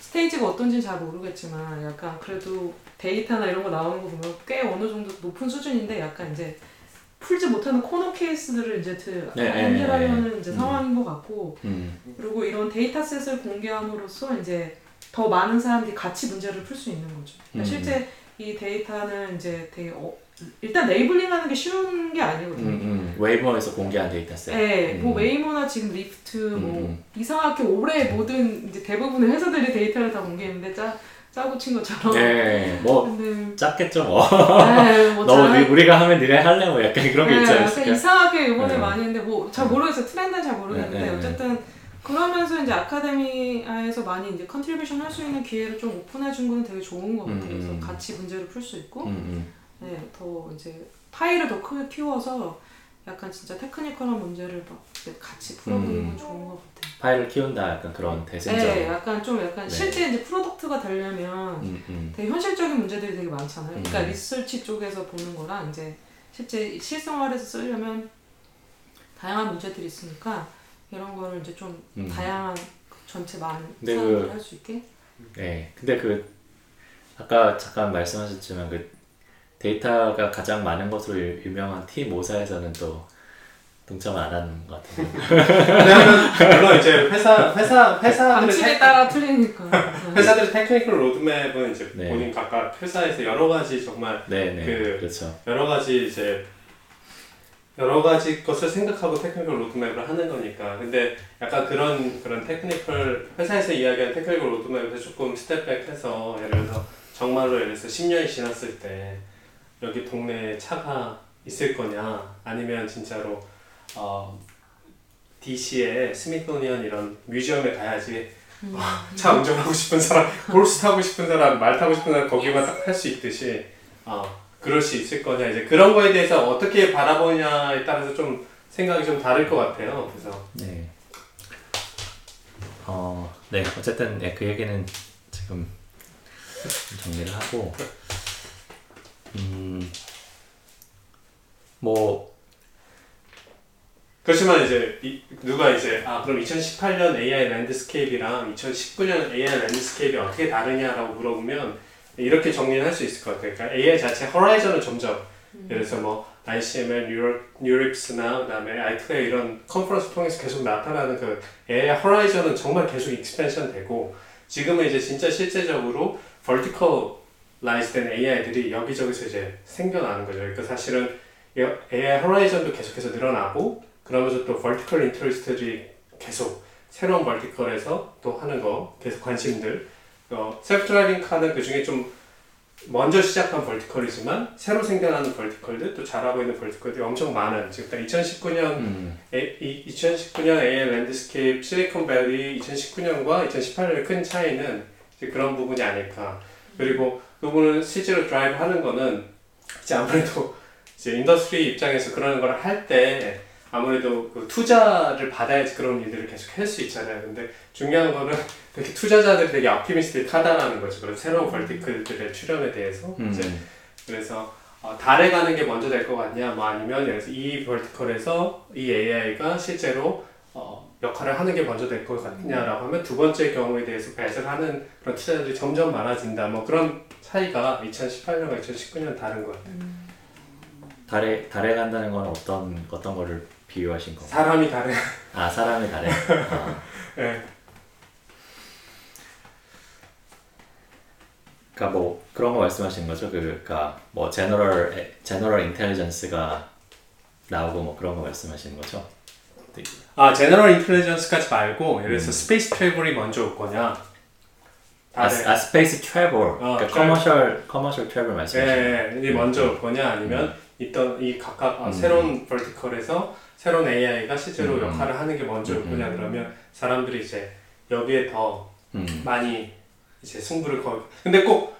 스테이지가 어떤지는 잘 모르겠지만 약간 그래도 데이터나 이런 거 나오는 거 보면 꽤 어느 정도 높은 수준인데 약간 이제 풀지 못하는 corner case들을 이제 드- 네, 네, 해결하려는 이제 음. 상황인 것 같고 음, 그리고 이런 dataset을 공개함으로써 이제 더 많은 사람들이 같이 문제를 풀 수 있는 거죠. 그러니까 음. 실제 이 데이터는 이제 되게 어, 일단 labeling하는 게 쉬운 게 음, 아니거든요. 음. 웨이모에서 공개한 dataset 네, 뭐 음. 웨이모나 지금 리프트 뭐 음, 이상하게 올해 모든 이제 대부분의 회사들이 데이터를 다 공개했는데 짜 짜고 친 것처럼. 네, 뭐 근데 짰겠죠 뭐. 네, 뭐 너 잘- 우리가 하면 니네 할래 뭐 약간 그런 게 네, 있지 않습니까? 이상하게 이번에 네. 많이 했는데 뭐 잘 모르겠어요. 트렌드는 잘 모르겠는데 네, 네, 네. 어쨌든 그러면서 이제 academia에서 많이 이제 contribution 할 수 있는 기회를 좀 오픈해 준 거는 되게 좋은 것 같아요. 음, 그래서 음. 같이 문제를 풀 수 있고 음, 음. 네, 더 이제 파이를 더 크게 키워서 약간 진짜 technical한 문제를 막 같이 풀어보는 음. 건 좋은 것 같아요. 파이를 키운다 약간 그런 대승적. 네, 약간 좀 약간 네. 실제 이제 product가 되려면 음, 음. 되게 현실적인 문제들이 되게 많잖아요. 그러니까 음. 리서치 쪽에서 보는 거랑 이제 실제 실생활에서 쓰려면 다양한 문제들이 있으니까 이런 거를 이제 좀 음. 다양한 전체 많은 근데 사람들이 그- 할수 있게. 네, 근데 그 아까 잠깐 말씀하셨지만 그 데이터가 가장 많은 것으로 유- 유명한 T 모사에서는 또 동참을 안 하는 것 같아요. 왜냐면 물론 이제 회사 회사 회사들의 방침에 테- 따라 틀리니까. 네. 회사들의 technical roadmap은 이제 네. 본인 각각 회사에서 여러 가지 정말 네, 네, 그- 그 렇죠. 여러 가지 이제 여러 가지 것을 생각하고 technical roadmap을 하는 거니까. 근데 약간 그런 그런 technical 회사에서 이야기하는 technical roadmap에서 조금 step back해서 예를 들어서 정말로 예를 들어서 10년이 지났을 때 여기 동네에 차가 있을 거냐? 아니면 진짜로 어, DC에 스미소니언 이런 museum에 가야지. 음. 차 운전하고 싶은 사람, horse 타고 싶은 사람, 말 타고 싶은 사람 거기만 딱 할 수 있듯이 어, 그럴 수 있을 거냐? 이제 그런 거에 대해서 어떻게 바라보냐에 따라서 좀 생각이 좀 다를 것 같아요. 그래서. 네. 어, 네, 어쨌든 네, 그 얘기는 지금 좀 정리를 하고, 음, 뭐, 그렇지만 이제 이, 누가 이제 아 그럼 2018년 AI landscape랑 2019년 AI landscape이 어떻게 다르냐라고 물어보면 이렇게 정리를 할수 있을 것 같아요. 그러니까 AI 자체 horizon은 점점 예를 들어서 뭐 ICML, Neur, NeurIPS나 그다음에 ICLR 이런 컨퍼런스 통해서 계속 나타나는 그 AI horizon은 정말 계속 expansion 되고 지금은 이제 진짜 실제적으로 verticalized 된 AI들이 여기저기서 이제 생겨나는 거죠. 그러니까 사실은 AI horizon도 계속해서 늘어나고 그러면서 또 vertical interest들이 계속 새로운 vertical에서 또 하는 거 계속 관심들 어, self-driving car는 그 중에 좀 먼저 시작한 vertical이지만 새로 생겨나는 vertical들 또 잘하고 있는 vertical들이 엄청 많은 지금 딱 2019년 음, 에, 이, 2019년 AI landscape 실리콘밸리 2019년과 2018년의 큰 차이는 그런 부분이 아닐까. 그리고 그 부분을 실제로 드라이브 하는 거는 이제 아무래도 이제 industry 입장에서 그런 걸 할 때 아무래도 그 투자를 받아야지 그런 일들을 계속 할 수 있잖아요. 근데 중요한 거는 되게 투자자들이 되게 optimistic하다라는 거죠. 그런 새로운 벌티클들의 출현에 대해서 음, 이제 그래서 어, 달에 가는 게 먼저 될 것 같냐, 뭐 아니면 예를 들어서 이 벌티컬에서 이 AI가 실제로 어, 역할을 하는 게 먼저 될 것 같냐라고 하면 두 번째 경우에 대해서 배설하는 그런 투자들이 점점 많아진다. 뭐 그런 차이가 2018년과 2019년 다른 것 같아요. 달에 달에 간다는 건 어떤 어떤 거를 비유하신 건가요? 사람이 다른. 아 사람이 달에. 아, 네. 그러니까 뭐 그런 거 말씀하시는 거죠? 그, 그러니까 뭐 general general intelligence가 나오고 뭐 그런 거 말씀하시는 거죠? 아 general intelligence까지 말고 예를 음. 들어서 space travel이 먼저 올 거냐 아, 아 space travel 그러니까 travel. commercial commercial travel 예, 말씀하시는 예, 이 음. 먼저 올 거냐 아니면 있던 이 각각 아, 음. 새로운 벌티컬에서 새로운 AI가 실제로 음. 역할을 하는 게 먼저 올 음. 거냐 그러면 사람들이 이제 여기에 더 음. 많이 이제 승부를 걸. 근데 꼭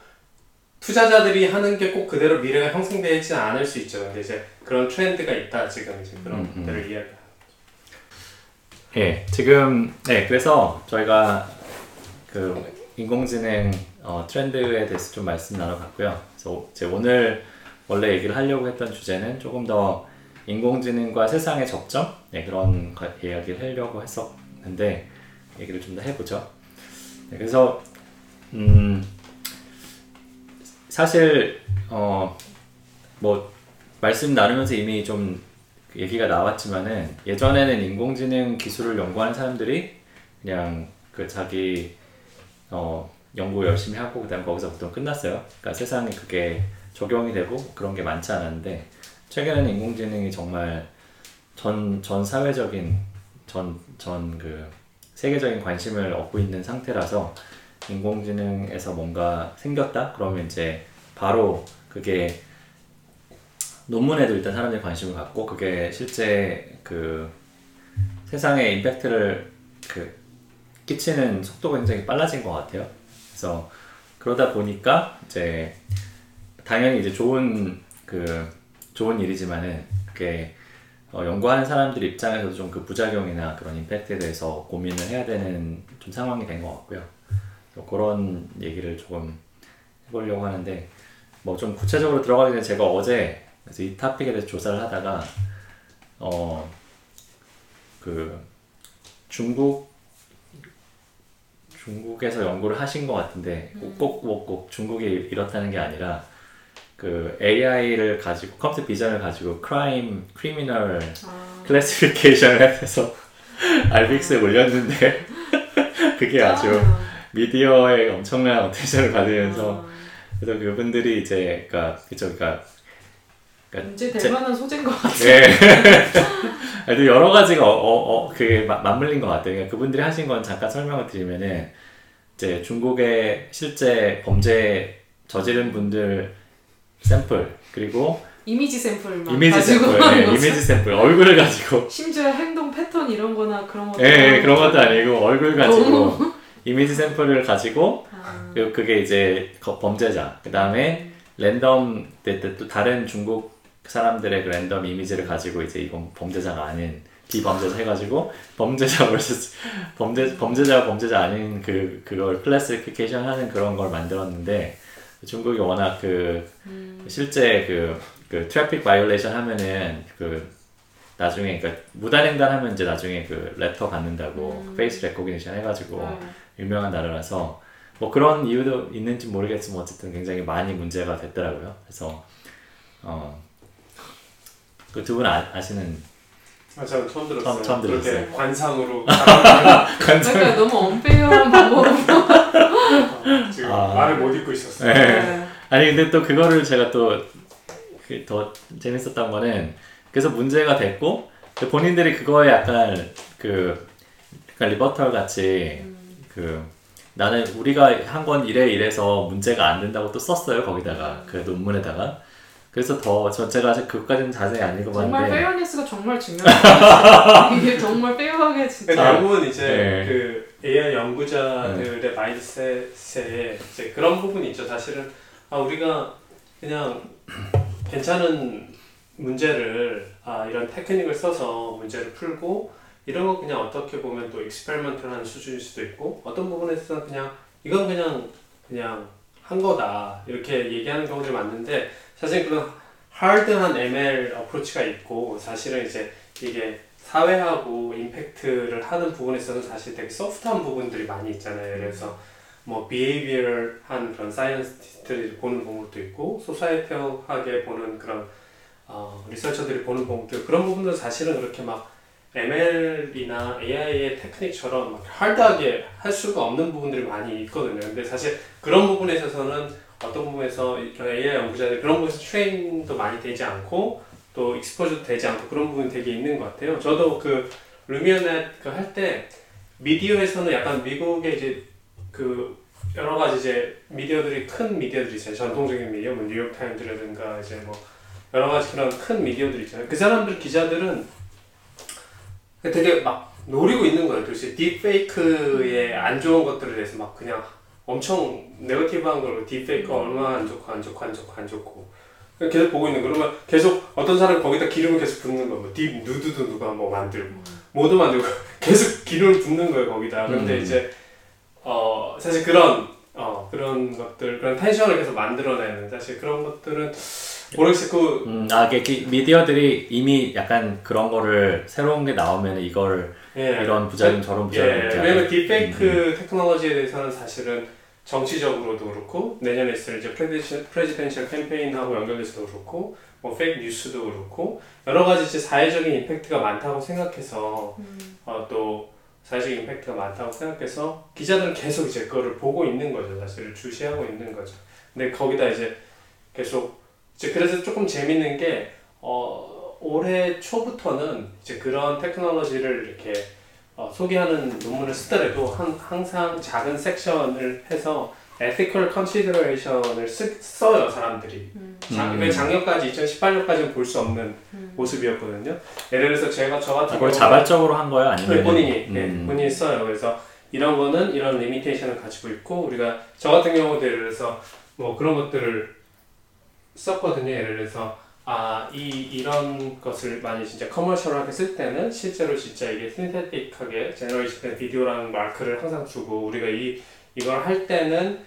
투자자들이 하는 게 꼭 그대로 미래가 형성되지는 않을 수 있죠. 근데 이제 그런 트렌드가 있다 지금 이제 그런 음, 음. 것들을 이야기. 예, 지금 네 그래서 저희가 그 인공지능 어, 트렌드에 대해서 좀 말씀 나눠봤고요. 그래서 이제 오늘 원래 얘기를 하려고 했던 주제는 조금 더 인공지능과 세상의 접점 네, 그런 거- 이야기를 하려고 했었는데 얘기를 좀 더 해보죠. 네, 그래서 음, 사실 어, 뭐 말씀 나누면서 이미 좀 얘기가 나왔지만은 예전에는 인공지능 기술을 연구하는 사람들이 그냥 그 자기 어 연구 열심히 하고 그다음 거기서 보통 끝났어요. 그러니까 세상에 그게 적용이 되고 그런 게 많지 않았는데 최근에는 인공지능이 정말 전 전 사회적인 전 전 그 세계적인 관심을 얻고 있는 상태라서 인공지능에서 뭔가 생겼다 그러면 이제 바로 그게 논문에도 일단 사람들이 관심을 갖고 그게 실제 그 세상에 임팩트를 그 끼치는 속도가 굉장히 빨라진 것 같아요. 그래서 그러다 보니까 이제 당연히 이제 좋은 그 좋은 일이지만은 그게 어, 연구하는 사람들 입장에서도 좀 그 부작용이나 그런 임팩트에 대해서 고민을 해야 되는 좀 상황이 된 것 같고요. 그래서 그런 얘기를 조금 해보려고 하는데 뭐 좀 구체적으로 들어가기 전에 제가 어제 이 topic에 대해서 조사를 하다가 어 그 중국 중국에서 연구를 하신 것 같은데 꼭꼭 뭐 꼭 중국이 이렇다는 게 아니라 그 AI를 가지고 computer vision을 가지고 crime criminal 아, classification을 해서 arXiv에 올렸는데 그게 아주 아, 미디어에 엄청난 attention을 받으면서 아, 그래서 그분들이 이제 그러니까 그쵸 그러니까 문제 제- 될 만한 소재인 것 같아. 네. 하여튼 여러 가지가 어, 어, 어, 그게 마- 맞물린 것 같아요. 그러니까 그분들이 하신 건 잠깐 설명을 드리면은 이제 중국의 실제 범죄 저지른 분들 샘플 그리고 이미지 샘플만 이미지 가지고 샘플, 네. 이미지 샘플 얼굴을 가지고 심지어 행동 패턴 이런 거나 그런 것도 예, 예, 아니고. 그런 것도 아니고 얼굴 가지고 이미지 샘플을 가지고 아, 그- 그게 이제 거- 범죄자 그 다음에 랜덤 때또 다른 중국 사람들의 그 랜덤 이미지를 가지고 이제 이건 범죄자가 아닌 비범죄자 해가지고 범죄자 vs 범죄 범죄자 범죄자 아닌 그 그걸 classification 하는 그런 걸 만들었는데 중국이 워낙 그 음, 실제 그, 그 traffic violation 하면은 그 나중에 그러니까 무단횡단 하면 이제 나중에 그 letter 받는다고 음. face recognition 해가지고 네. 유명한 나라라서 뭐 그런 이유도 있는지 모르겠지만 어쨌든 굉장히 많이 문제가 됐더라고요. 그래서 어 그 두 분 아, 시는 아, 저는 처음 들었어요. 처음- 처음 그렇게 들었어요. 관상으로 그러니까 너무 언페어한 방법으로. 지금 아. 말을 못 잇고 있었어요. 네. 아니 근데 또 그거를 제가 또 더 재밌었던 거는 그래서 문제가 됐고 근데 본인들이 그거에 약간 그 약간 rebuttal 같이 그 나는 우리가 한 건 이래 이래서 문제가 안 된다고 또 썼어요 거기다가 그 논문에다가 그래서 더 아직 그것까지는 자세히 안 정말 읽어봤는데 fairness가 정말 중요해요. 이게 정말 fair하게 진짜. 대부분 이제 네. 그 AI 연구자들의 mindset에 이제 그런 부분이 있죠. 사실은 아 우리가 그냥 괜찮은 문제를 아 이런 테크닉을 써서 문제를 풀고 이런 거 그냥 어떻게 보면 또 experiment를 하는 수준일 수도 있고 어떤 부분에서는 그냥 이건 그냥 그냥 한 거다 이렇게 얘기하는 경우들이 많은데 사실 그런 하드한 ML 어프로치가 있고 사실은 이제 이게 사회하고 임팩트를 하는 부분에서는 사실 되게 soft한 부분들이 많이 있잖아요. 그래서 뭐 behavioral한 그런 science들이 보는 방법도 있고 societal하게 보는 그런 어, 리서처들이 보는 방법도 그런 부분들은 사실은 그렇게 막 ML이나 AI의 테크닉처럼 막 hard하게 할 수가 없는 부분들이 많이 있거든요. 근데 사실 그런 부분에 있어서는 어떤 부분에서 AI 연구자들 그런 부분에서 train도 많이 되지 않고 또 expose도 되지 않고 그런 부분이 되게 있는 것 같아요. 저도 그 LumièreNet 그할때 미디어에서는 약간 미국의 이제 그 여러 가지 이제 미디어들이 큰 미디어들이 있어요. 전통적인 미디어, 뭐 뉴욕 타임즈라든가 이제 뭐 여러 가지 그런 큰 미디어들이 있잖아요. 그 사람들 기자들은 되게 막 노리고 있는 거예요. 도대체 딥페이크의 안 좋은 것들에 대해서 막 그냥 엄청 네거티브한 걸 딥페이크가 얼마나 안 좋고 안 좋고 안 좋고 안 좋고 계속 보고 있는 거. 그러면 계속 어떤 사람이 거기다 기름을 계속 붓는 거예요. 뭐딥 누드도 누가 뭐 만들고 뭐도 만들고 계속 기름을 붓는 거예요 거기다. 근데 음. 이제 어 사실 그런 어 그런 것들 그런 텐션을 계속 만들어내는 사실 그런 것들은 모르겠어요. 그 음, 아, 이게 기- 미디어들이 이미 약간 그런 거를 새로운 게 나오면 이걸 예. 이런 부작용 저런 예, 부작용 있지 왜냐면? 딥페이크 테크놀로지에 대해서는 사실은 정치적으로도 그렇고 내년에 있을 이제 presidential 캠페인하고 연결돼서도 그렇고 뭐 fake news도 그렇고 여러 가지 이제 사회적인 임팩트가 많다고 생각해서 어, 또 사회적인 임팩트가 많다고 생각해서 기자들은 계속 이제 그거를 보고 있는 거죠 사실 주시하고 있는 거죠 근데 거기다 이제 계속 이제 그래서 조금 재밌는 게 어, 올해 초부터는 이제 그런 테크놀로지를 이렇게 어, 소개하는 논문을 쓰더라도 한, 항상 작은 섹션을 해서 ethical consideration을 쓰, 써요 사람들이 작, 음. 왜 작년까지 2018년까지는 볼 수 없는 모습이었거든요 예를 들어서 제가 저 같은 그걸 경우는 자발적으로 한 거예요? 아니면 네, 본인이 네, 음. 본인이 써요. 그래서 이런 거는 이런 limitation을 가지고 있고 우리가 저 같은 경우도 예를 들어서 뭐 그런 것들을 썼거든요. 예를 들어서 아 이 이런 것을 많이 진짜 commercial하게 쓸 때는 실제로 진짜 이게 synthetic하게 generation된 비디오라는 마크를 항상 주고 우리가 이 이걸 할 때는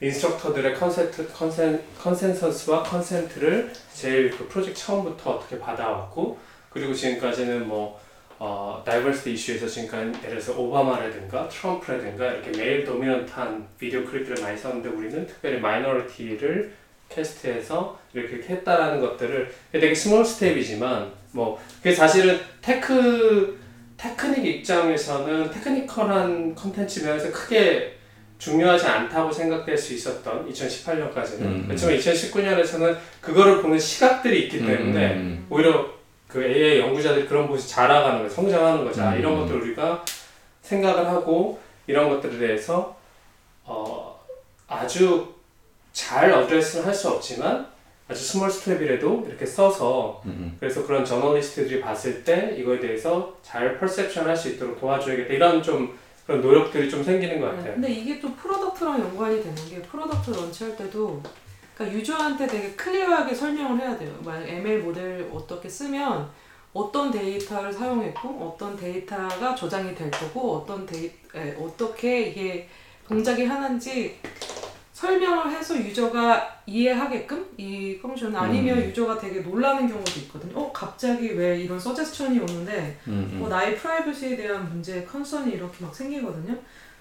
instructor들의 consent consen consensus와 consent를 제일 그 프로젝트 처음부터 어떻게 받아왔고 그리고 지금까지는 뭐 어, diversity 이슈에서 지금까지 예를 들어서 오바마라든가 트럼프라든가 이렇게 male dominant한 비디오 클립들을 많이 썼는데 우리는 특별히 minority를 cast해서 이렇게 했다라는 것들을 되게 small step이지만 뭐 그게 사실은 테크 테크닉 입장에서는 technical한 컨텐츠 면에서 크게 중요하지 않다고 생각될 수 있었던 2018년까지는 음, 음. 그렇지만 2019년에서는 그거를 보는 시각들이 있기 때문에 음, 오히려 그 AI 연구자들이 그런 곳이 자라가는 거예요. 성장하는 거죠. 아, 음. 이런 것들 우리가 생각을 하고 이런 것들에 대해서 어, 아주 잘 address는 할 수 없지만 아주 small step이라도 이렇게 써서 음, 음. 그래서 그런 저널리스트들이 봤을 때 이거에 대해서 잘 perception 할 수 있도록 도와줘야겠다 이런 좀 그런 노력들이 좀 생기는 것 네, 같아요. 근데 이게 또 product랑 연관이 되는 게 product launch할 때도 그러니까 유저한테 되게 clear하게 설명을 해야 돼요. 만약 ML 모델 어떻게 쓰면 어떤 데이터를 사용했고 어떤 데이터가 저장이 될 거고 어떤 데이 에, 어떻게 이게 동작이 하는지 설명을 해서 유저가 이해하게끔 이 function 아니면 음. 유저가 되게 놀라는 경우도 있거든요. 어 갑자기 왜 이런 서제스천이 오는데 음, 음. 뭐 나의 프라이버시에 대한 문제, concern이 이렇게 막 생기거든요.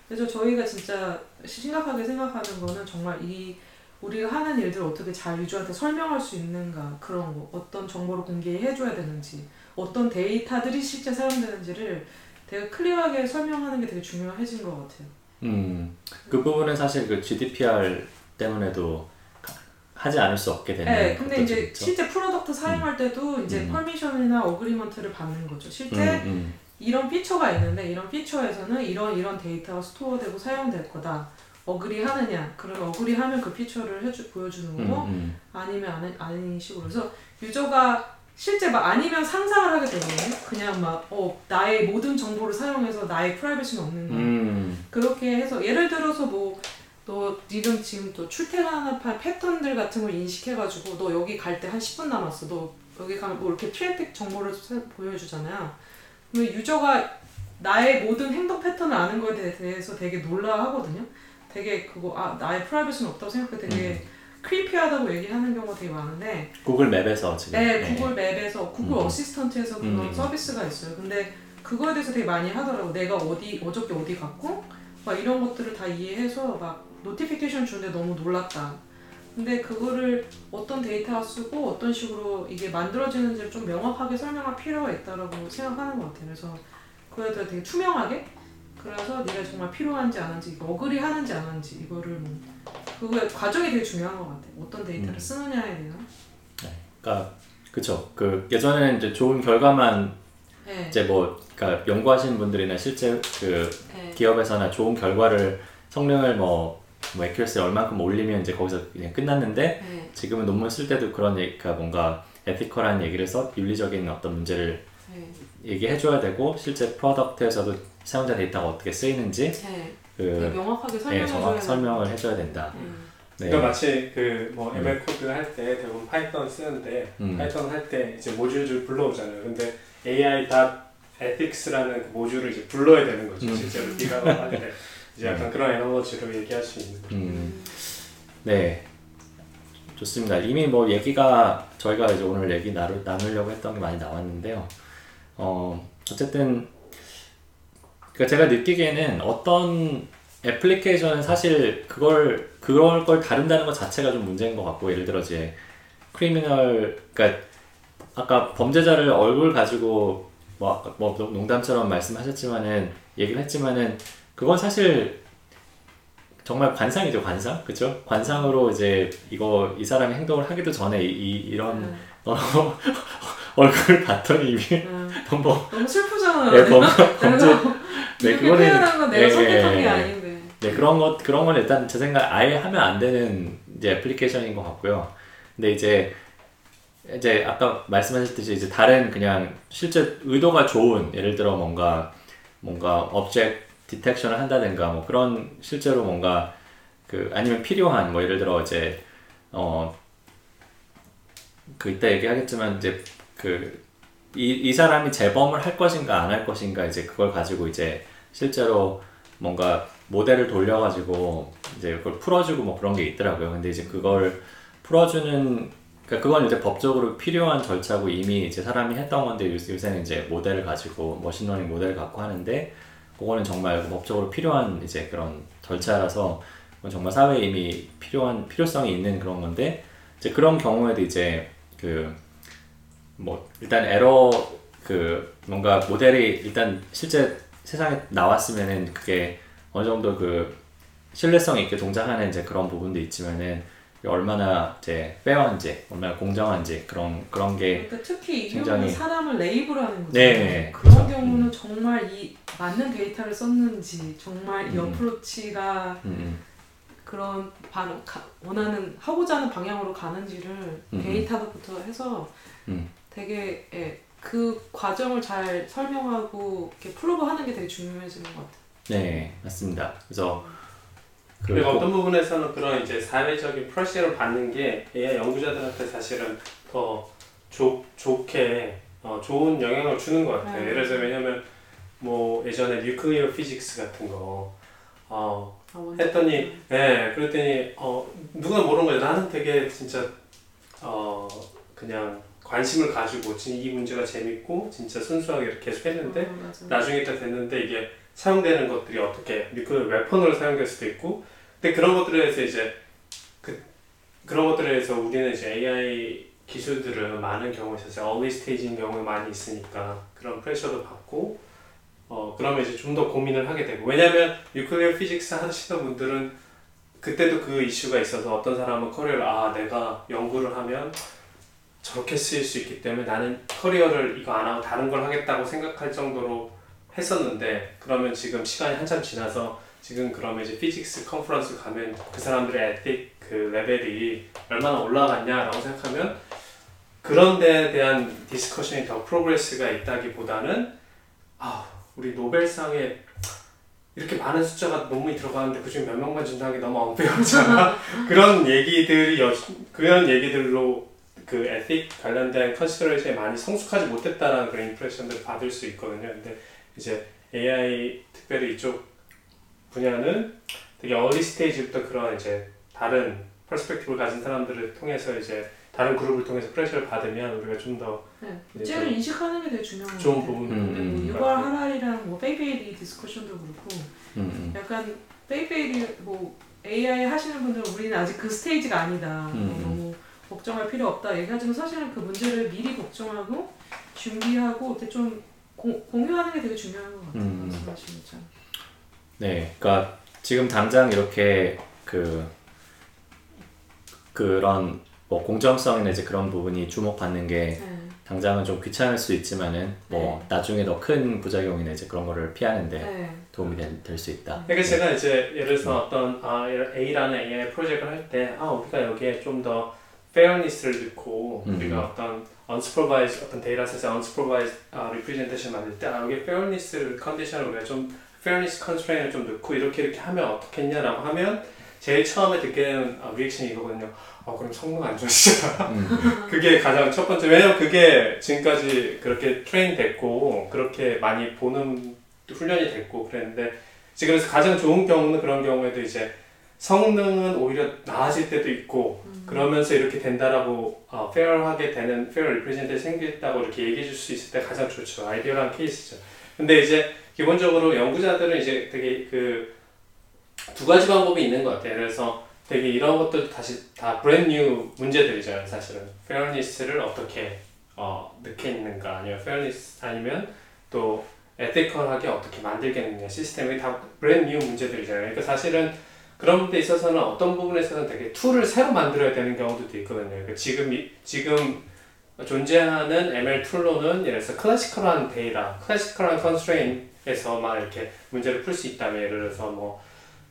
그래서 저희가 진짜 심각하게 생각하는 거는 정말 이 우리가 하는 일들 을 어떻게 잘 유저한테 설명할 수 있는가 그런 거 어떤 정보를 공개해줘야 되는지 어떤 데이터들이 실제 사용되는지를 되게 clear하게 설명하는 게 되게 중요해진 것 같아요. 음, 그 부분은 사실 그 GDPR 때문에도 가- 하지 않을 수 없게 되는 네, 근데 이제 좀 있죠. 실제 product 사용할 때도 이제 음. permission이나 agreement를 받는 거죠. 실제 음, 음. 이런 피처가 있는데 이런 feature에서는 이런 이런 데이터가 store되고 사용될 거다. agree 하느냐? 그러면 agree 하면 그 feature를 해주 보여주는 음, 거고 음. 아니면 아니 아닌 식으로 그래서 유저가 실제 막 아니면 상상을 하게 되거든요. 그냥 막 어 나의 모든 정보를 사용해서 나의 프라이버시는 없는. 음, 그렇게 해서 예를 들어서 뭐 너 지금 지금 또 출퇴근하는 파- 패턴들 같은 걸 인식해가지고 너 여기 갈 때 한 10분 남았어. 너 여기 가면 뭐 이렇게 트래픽 정보를 사- 보여주잖아요. 그러면 유저가 나의 모든 행동 패턴을 아는 거에 대- 대해서 되게 놀라하거든요. 되게 그거 아 나의 프라이버시는 없다고 생각해 되게 creepy하다고 얘기하는 경우가 되게 많은데 구글 맵에서 지금 네, 구글 맵에서 구글 음. 어시스턴트에서 그런 음. 서비스가 있어요. 근데 그거에 대해서 되게 많이 하더라고. 내가 어디 어저께 어디 갔고 막 이런 것들을 다 이해해서 막 notification 주는데 너무 놀랐다. 근데 그거를 어떤 데이터가 쓰고 어떤 식으로 이게 만들어지는지를 좀 명확하게 설명할 필요가 있다라고 생각하는 것 같아요. 그래서 그거에 대해 되게 투명하게 그래서 네가 정말 필요한지 안 한지 어그리 하는지 안 하는지 이거를 뭐 그거 과정이 되게 중요한 것 같아. 어떤 데이터를 음. 쓰느냐에 대한. 그러니까 그쵸. 그 예전에는 이제 좋은 결과만 네. 이제 뭐 그러니까 연구하시는 분들이나 실제 그 네. 기업에서나 좋은 결과를 성능을 뭐, 뭐 accuracy 얼만큼 올리면 이제 거기서 그냥 끝났는데 네. 지금은 논문 쓸 때도 그런 얘기가 뭔가 ethical한 얘기를 써 윤리적인 어떤 문제를 네. 얘기해줘야 되고 실제 product에서도 사용자 데이터가 어떻게 쓰이는지 네. 그 명확하게 네, 설명해줘야 정확히 되는 설명을 해줘야 된다. 음. 네. 그러니까 마치 그뭐 음. ML 코드 할 때 대부분 파이썬 쓰는데 음. 파이썬 할 때 이제 모듈을 불러오잖아요. 근데 AI ethics라는 그 모듈을 이제 불러야 되는 거죠. 음. 실제로 비가가 하는데 이제 약간 그런 에너지로 얘기할 수 있는 거죠. 음, 네. 좋습니다. 이미 뭐 얘기가 저희가 이제 오늘 얘기 나누, 나누려고 했던 게 많이 나왔는데요. 어, 어쨌든 그러니까 제가 느끼기에는 어떤 애플리케이션은 사실 그걸 그럴 걸 다룬다는 것 자체가 좀 문제인 것 같고 예를 들어 이제 크리미널 그러니까 아까 범죄자를 얼굴 가지고 뭐, 아까 뭐 농담처럼 말씀하셨지만은 얘기를 했지만은 그건 사실 정말 관상이죠 관상 그죠 관상으로 이제 이거 이 사람이 행동을 하기도 전에 이, 이 이런 음. 어, 얼굴을 봤더니 이미 음. 뭐 너무 슬프잖아요. 네, 범, 범죄 내가 네, 그거는- 표현한 건 내가 네, 선택한 게 네. 아닌데. 네 그런 것 그런 건 일단 제 생각 아예 하면 안 되는 이제 애플리케이션인 것 같고요. 근데 이제 이제 아까 말씀하셨듯이 이제 다른 그냥 실제 의도가 좋은 예를 들어 뭔가 뭔가 object 디텍션을 한다든가 뭐 그런 실제로 뭔가 그 아니면 필요한 뭐 예를 들어 이제 어그 이따 얘기하겠지만 이제 그 이, 이 사람이 재범을 할 것인가 안 할 것인가 이제 그걸 가지고 이제 실제로 뭔가 모델을 돌려가지고 이제 그걸 풀어주고 뭐 그런 게 있더라고요. 근데 이제 그걸 풀어주는 그러니까 그건 이제 법적으로 필요한 절차고 이미 이제 사람이 했던 건데 요새, 요새는 이제 모델을 가지고 머신러닝 모델을 갖고 하는데 그거는 정말 법적으로 필요한 이제 그런 절차라서 정말 사회에 이미 필요한 필요성이 있는 그런 건데 이제 그런 경우에도 이제 그 뭐 일단 에러 그 뭔가 모델이 일단 실제 세상에 나왔으면은 그게 어느 정도 그 신뢰성 있게 동작하는 이제 그런 부분도 있지만은 얼마나 이제 페어한지 얼마나 공정한지 그런 그런 게 그러니까 특히 이 굉장히- 경우는 사람을 레이블하는 거죠. 네, 그런 그렇죠. 경우는 정말 이 맞는 데이터를 썼는지 정말 이 음. 어프로치가 음, 그런 방, 가, 원하는 하고자 하는 방향으로 가는지를 음. 데이터부터 해서 음. 되게 예, 그 과정을 잘 설명하고 이렇게 프로브하는 게 되게 중요해지는 것 같아요. 네 맞습니다. 그래서 그 그리고 어떤 부분에서는 그런 이제 사회적인 프레셔를 받는 게 AI 연구자들한테 사실은 더 좋, 좋게 어, 좋은 영향을 주는 것 같아요. 음. 예를 들어 왜냐면 뭐 예전에 뉴클리어 피직스 같은 거 어, 아, 했더니 예 그랬더니 어 누가 모르는 거예요. 나는 되게 진짜 어 그냥 관심을 가지고 진- 이 문제가 재밌고 진짜 순수하게 이렇게 계속 했는데 어. 나중에 딱 됐는데 이게 사용되는 것들이 어떻게 nuclear weapon으로 사용될 수도 있고 근데 그런 것들에 대해서 이제 그 그런 것들에 대해서 우리는 이제 AI 기술들은 많은 경우에 있어서 early stage인 경우가 많이 있으니까 그런 pressure도 받고 어 그러면 이제 좀 더 고민을 하게 되고. 왜냐면 nuclear physics 하시던 분들은 그때도 그 이슈가 있어서 어떤 사람은 커리어를 아 내가 연구를 하면 저렇게 쓰일 수 있기 때문에 나는 커리어를 이거 안 하고 다른 걸 하겠다고 생각할 정도로 했었는데 그러면 지금 시간이 한참 지나서 지금 그러면 이제 physics conference 가면 그 사람들의 ethic 그 레벨이 얼마나 올라갔냐라고 생각하면 그런 데에 대한 discussion이 더 progress가 있다기보다는 아 우리 노벨상에 이렇게 많은 숫자가 논문이 들어가는데 그중에 몇 명만 준다는 게 너무 엉뚱하잖아. 그런 얘기들이 여, 그런 얘기들로 그 ethic 관련된 consideration에 많이 성숙하지 못했다라는 그런 impression들을 받을 수 있거든요. 근데 이제 AI 특별히 이쪽 분야는 되게 early stage부터 그런 이제 다른 perspective를 가진 사람들을 통해서 이제 다른 그룹을 통해서 pressure를 받으면 우리가 좀더 네, 문제를 좀 인식하는 게 되게 중요한 것 좋은 같아요. 부분 음, 근데 뭐 음. 유발 하라리랑 뭐 베이베이리 discussion도 그렇고 음, 음. 약간 베이베이리 뭐 AI 하시는 분들은 우리는 아직 그 stage가 아니다. 음, 뭐 음. 너무 걱정할 필요 없다 얘기하지만 사실은 그 문제를 미리 걱정하고 준비하고 이렇게 좀 공, 공유하는 게 되게 중요한 것 같아요. 음. 말씀하신 것처럼. 네, 그러니까 지금 당장 이렇게 그 그런 뭐 공정성이나 이제 그런 부분이 주목받는 게 네. 당장은 좀 귀찮을 수 있지만은 뭐 나중에 더 큰 부작용이나 이제 그런 거를 피하는데 네. 도움이 될 수 있다. 그러니까 제가 이제 예를 들어서 어떤 아, A라는 AI 프로젝트를 할 때 아, 우리가 여기에 좀더 fairness를 넣고 음. 우리가 어떤 unsupervised 어떤 dataset에 unsupervised 아, representation 만들 때 아, 여기 fairness를 컨디션을 우리가 좀 fairness constraint을 좀 넣고 이렇게 이렇게 하면 어떻겠냐라고 하면 제일 처음에 듣게 되는 아, 리액션이 이거거든요. 아 그럼 성능 안 좋아지잖아. 음. 그게 가장 첫 번째. 왜냐면 그게 지금까지 그렇게 train 됐고 그렇게 많이 보는 훈련이 됐고 그랬는데 지금 그래서 가장 좋은 경우는 그런 경우에도 이제 성능은 오히려 나아질 때도 있고 그러면서 이렇게 된다라고 어, fair하게 되는 fair represent 생겼다고 이렇게 얘기해 줄 수 있을 때 가장 좋죠. ideal한 케이스죠. 근데 이제 기본적으로 연구자들은 이제 되게 그 두 가지 방법이 있는 것 같아요. 그래서 되게 이런 것도 다시 다 brand new 문제들이잖아요 사실은. fairness를 어떻게 어, 있는가 아니면 fairness 아니면 또 ethical하게 어떻게 만들겠느냐. 시스템이 다 brand new 문제들이잖아요. 그러니까 사실은 그런 데 있어서는 어떤 부분에 있어서는 되게 툴을 새로 만들어야 되는 경우도 있거든요. 그러니까 지금 이- 지금 존재하는 ML 툴로는 예를 들어서 classical한 데이터, classical한 constraint에서만 이렇게 문제를 풀 수 있다면 예를 들어서 뭐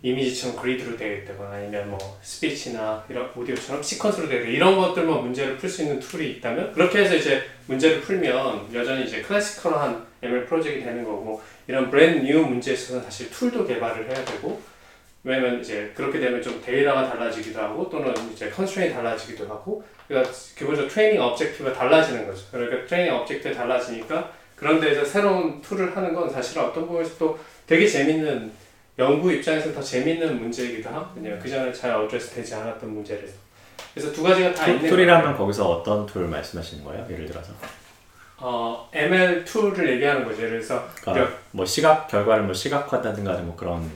이미지처럼 그리드로 되어 있다거나 아니면 뭐 스피치나 이런 오디오처럼 시퀀스로 되어 있다 이런 것들만 문제를 풀 수 있는 툴이 있다면 그렇게 해서 이제 문제를 풀면 여전히 이제 클래시컬한 ML 프로젝트가 되는 거고 이런 brand new 문제에 있어서는 사실 툴도 개발을 해야 되고 왜냐면 이제 그렇게 되면 좀 데이터가 달라지기도 하고 또는 이제 constraint이 달라지기도 하고 그러니까 기본적으로 training objective가 달라지는 거죠. 그러니까 training objective가 달라지니까 그런 데서 새로운 툴을 하는 건 사실 어떤 부분에서 또 되게 재밌는 연구 입장에서 더 재밌는 문제이기도 하거든요. 그 전에 잘 address 되지 않았던 문제라서. 그래서 두 가지가 다 있는 툴- 툴이라면 거기서 어떤 툴 말씀하시는 거예요? 예를 들어서 어, ML 툴을 얘기하는 거죠. 예를 들어서 그러니까 뭐 시각 결과를 뭐 시각화다든가 뭐 그런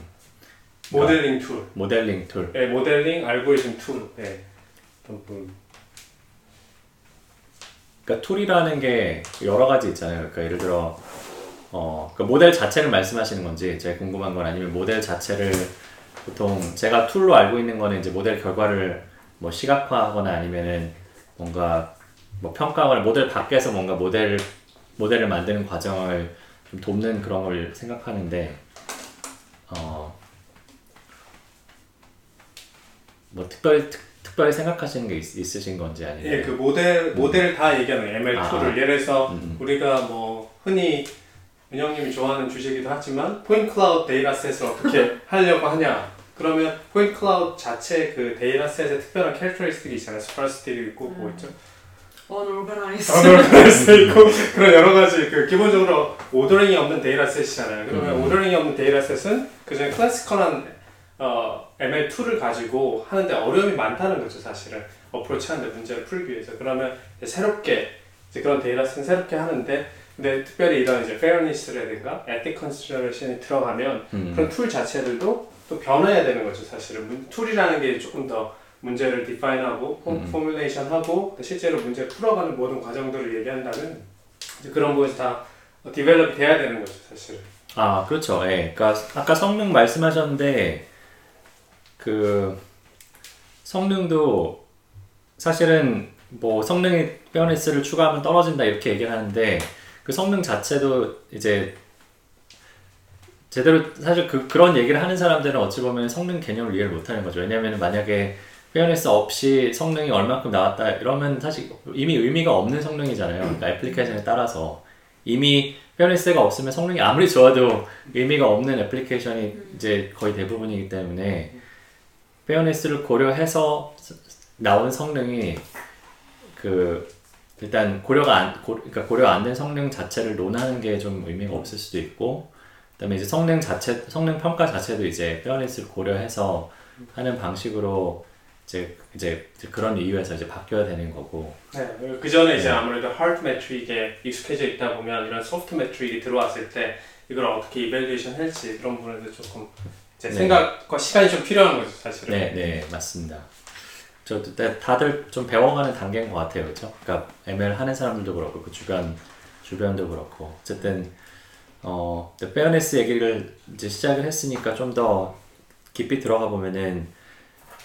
모델링 툴, 모델링 툴. 예, 모델링 알고리즘 툴, 예. 어떤. 그러니까 툴이라는 게 여러 가지 있잖아요. 그러니까 예를 들어 어, 그 모델 자체를 말씀하시는 건지 제가 궁금한 건 아니면 모델 자체를 보통 제가 툴로 알고 있는 거는 이제 모델 결과를 뭐 시각화하거나 아니면은 뭔가 뭐 평가를 모델 밖에서 뭔가 모델 모델을 만드는 과정을 좀 돕는 그런 걸 생각하는데 어, 뭐 특별히 특, 특별히 생각하시는 게 있, 있으신 건지 아니면 예, 그 모델 모델 다 얘기하는 거예요. ML 아. 툴을 예를 들어서 음. 우리가 뭐 흔히 은영님이 좋아하는 주제이기도 하지만 point cloud dataset을 어떻게 하려고 하냐? 그러면 point cloud 자체 그 dataset의 특별한 characteristic이 있잖아요. sparsity도 있고 뭐 있죠? unorganized. unordered 있고 그런 여러 가지 그 기본적으로 ordering이 없는 dataset이잖아요. 그러면 음. ordering이 없는 dataset은 그중에 classical한 어, ML 툴을 가지고 하는데 어려움이 많다는 거죠, 사실은. approach 하는데 문제를 풀기 위해서. 그러면 새롭게 이제 그런 dataset은 새롭게 하는데 근데 특별히 이런 이제 fairness라든가 ethic consideration이 들어가면 음. 그런 툴 자체들도 또 변해야 되는 거죠, 사실은. 문- 툴이라는 게 조금 더 문제를 define하고 음. formulation하고 실제로 문제 풀어가는 모든 과정들을 얘기한다면 이제 그런 부분이 다 develop이 돼야 되는 거죠, 사실은. 아, 그렇죠. 예. 그러니까 아까 성능 말씀하셨는데 그 성능도 사실은 뭐 성능이 fairness를 추가하면 떨어진다 이렇게 얘기를 하는데 그 성능 자체도 이제 제대로 사실 그 그런 얘기를 하는 사람들은 어찌 보면 성능 개념을 이해를 못 하는 거죠. 왜냐하면 만약에 fairness 없이 성능이 얼마큼 나왔다 이러면 사실 이미 의미가 없는 성능이잖아요. 그러니까 애플리케이션에 따라서 이미 fairness가 없으면 성능이 아무리 좋아도 의미가 없는 애플리케이션이 이제 거의 대부분이기 때문에 fairness를 고려해서 나온 성능이 그 일단 고려가 안 되고, 그러니까 고려 안 된 성능 자체를 논하는 게 좀 의미가 없을 수도 있고 그다음에 이제 성능 자체 성능 평가 자체도 이제 fairness를 고려해서 하는 방식으로 이제 이제 그런 이유에서 이제 바뀌어야 되는 거고 네, 그 전에 이제 네. 아무래도 hard metric에 익숙해져 있다 보면 이런 soft metric이 들어왔을 때 이걸 어떻게 evaluation 할지 그런 부분에도 조금 이 제 네. 생각과 시간이 좀 필요한 거죠, 사실은. 네, 네, 맞습니다. 저 다- 다들 좀 배워가는 단계인 것 같아요, 그렇죠? 그러니까 ML 하는 사람들도 그렇고 그 주변 주변도 그렇고 어쨌든 어 fairness 얘기를 이제 시작을 했으니까 좀 더 깊이 들어가 보면은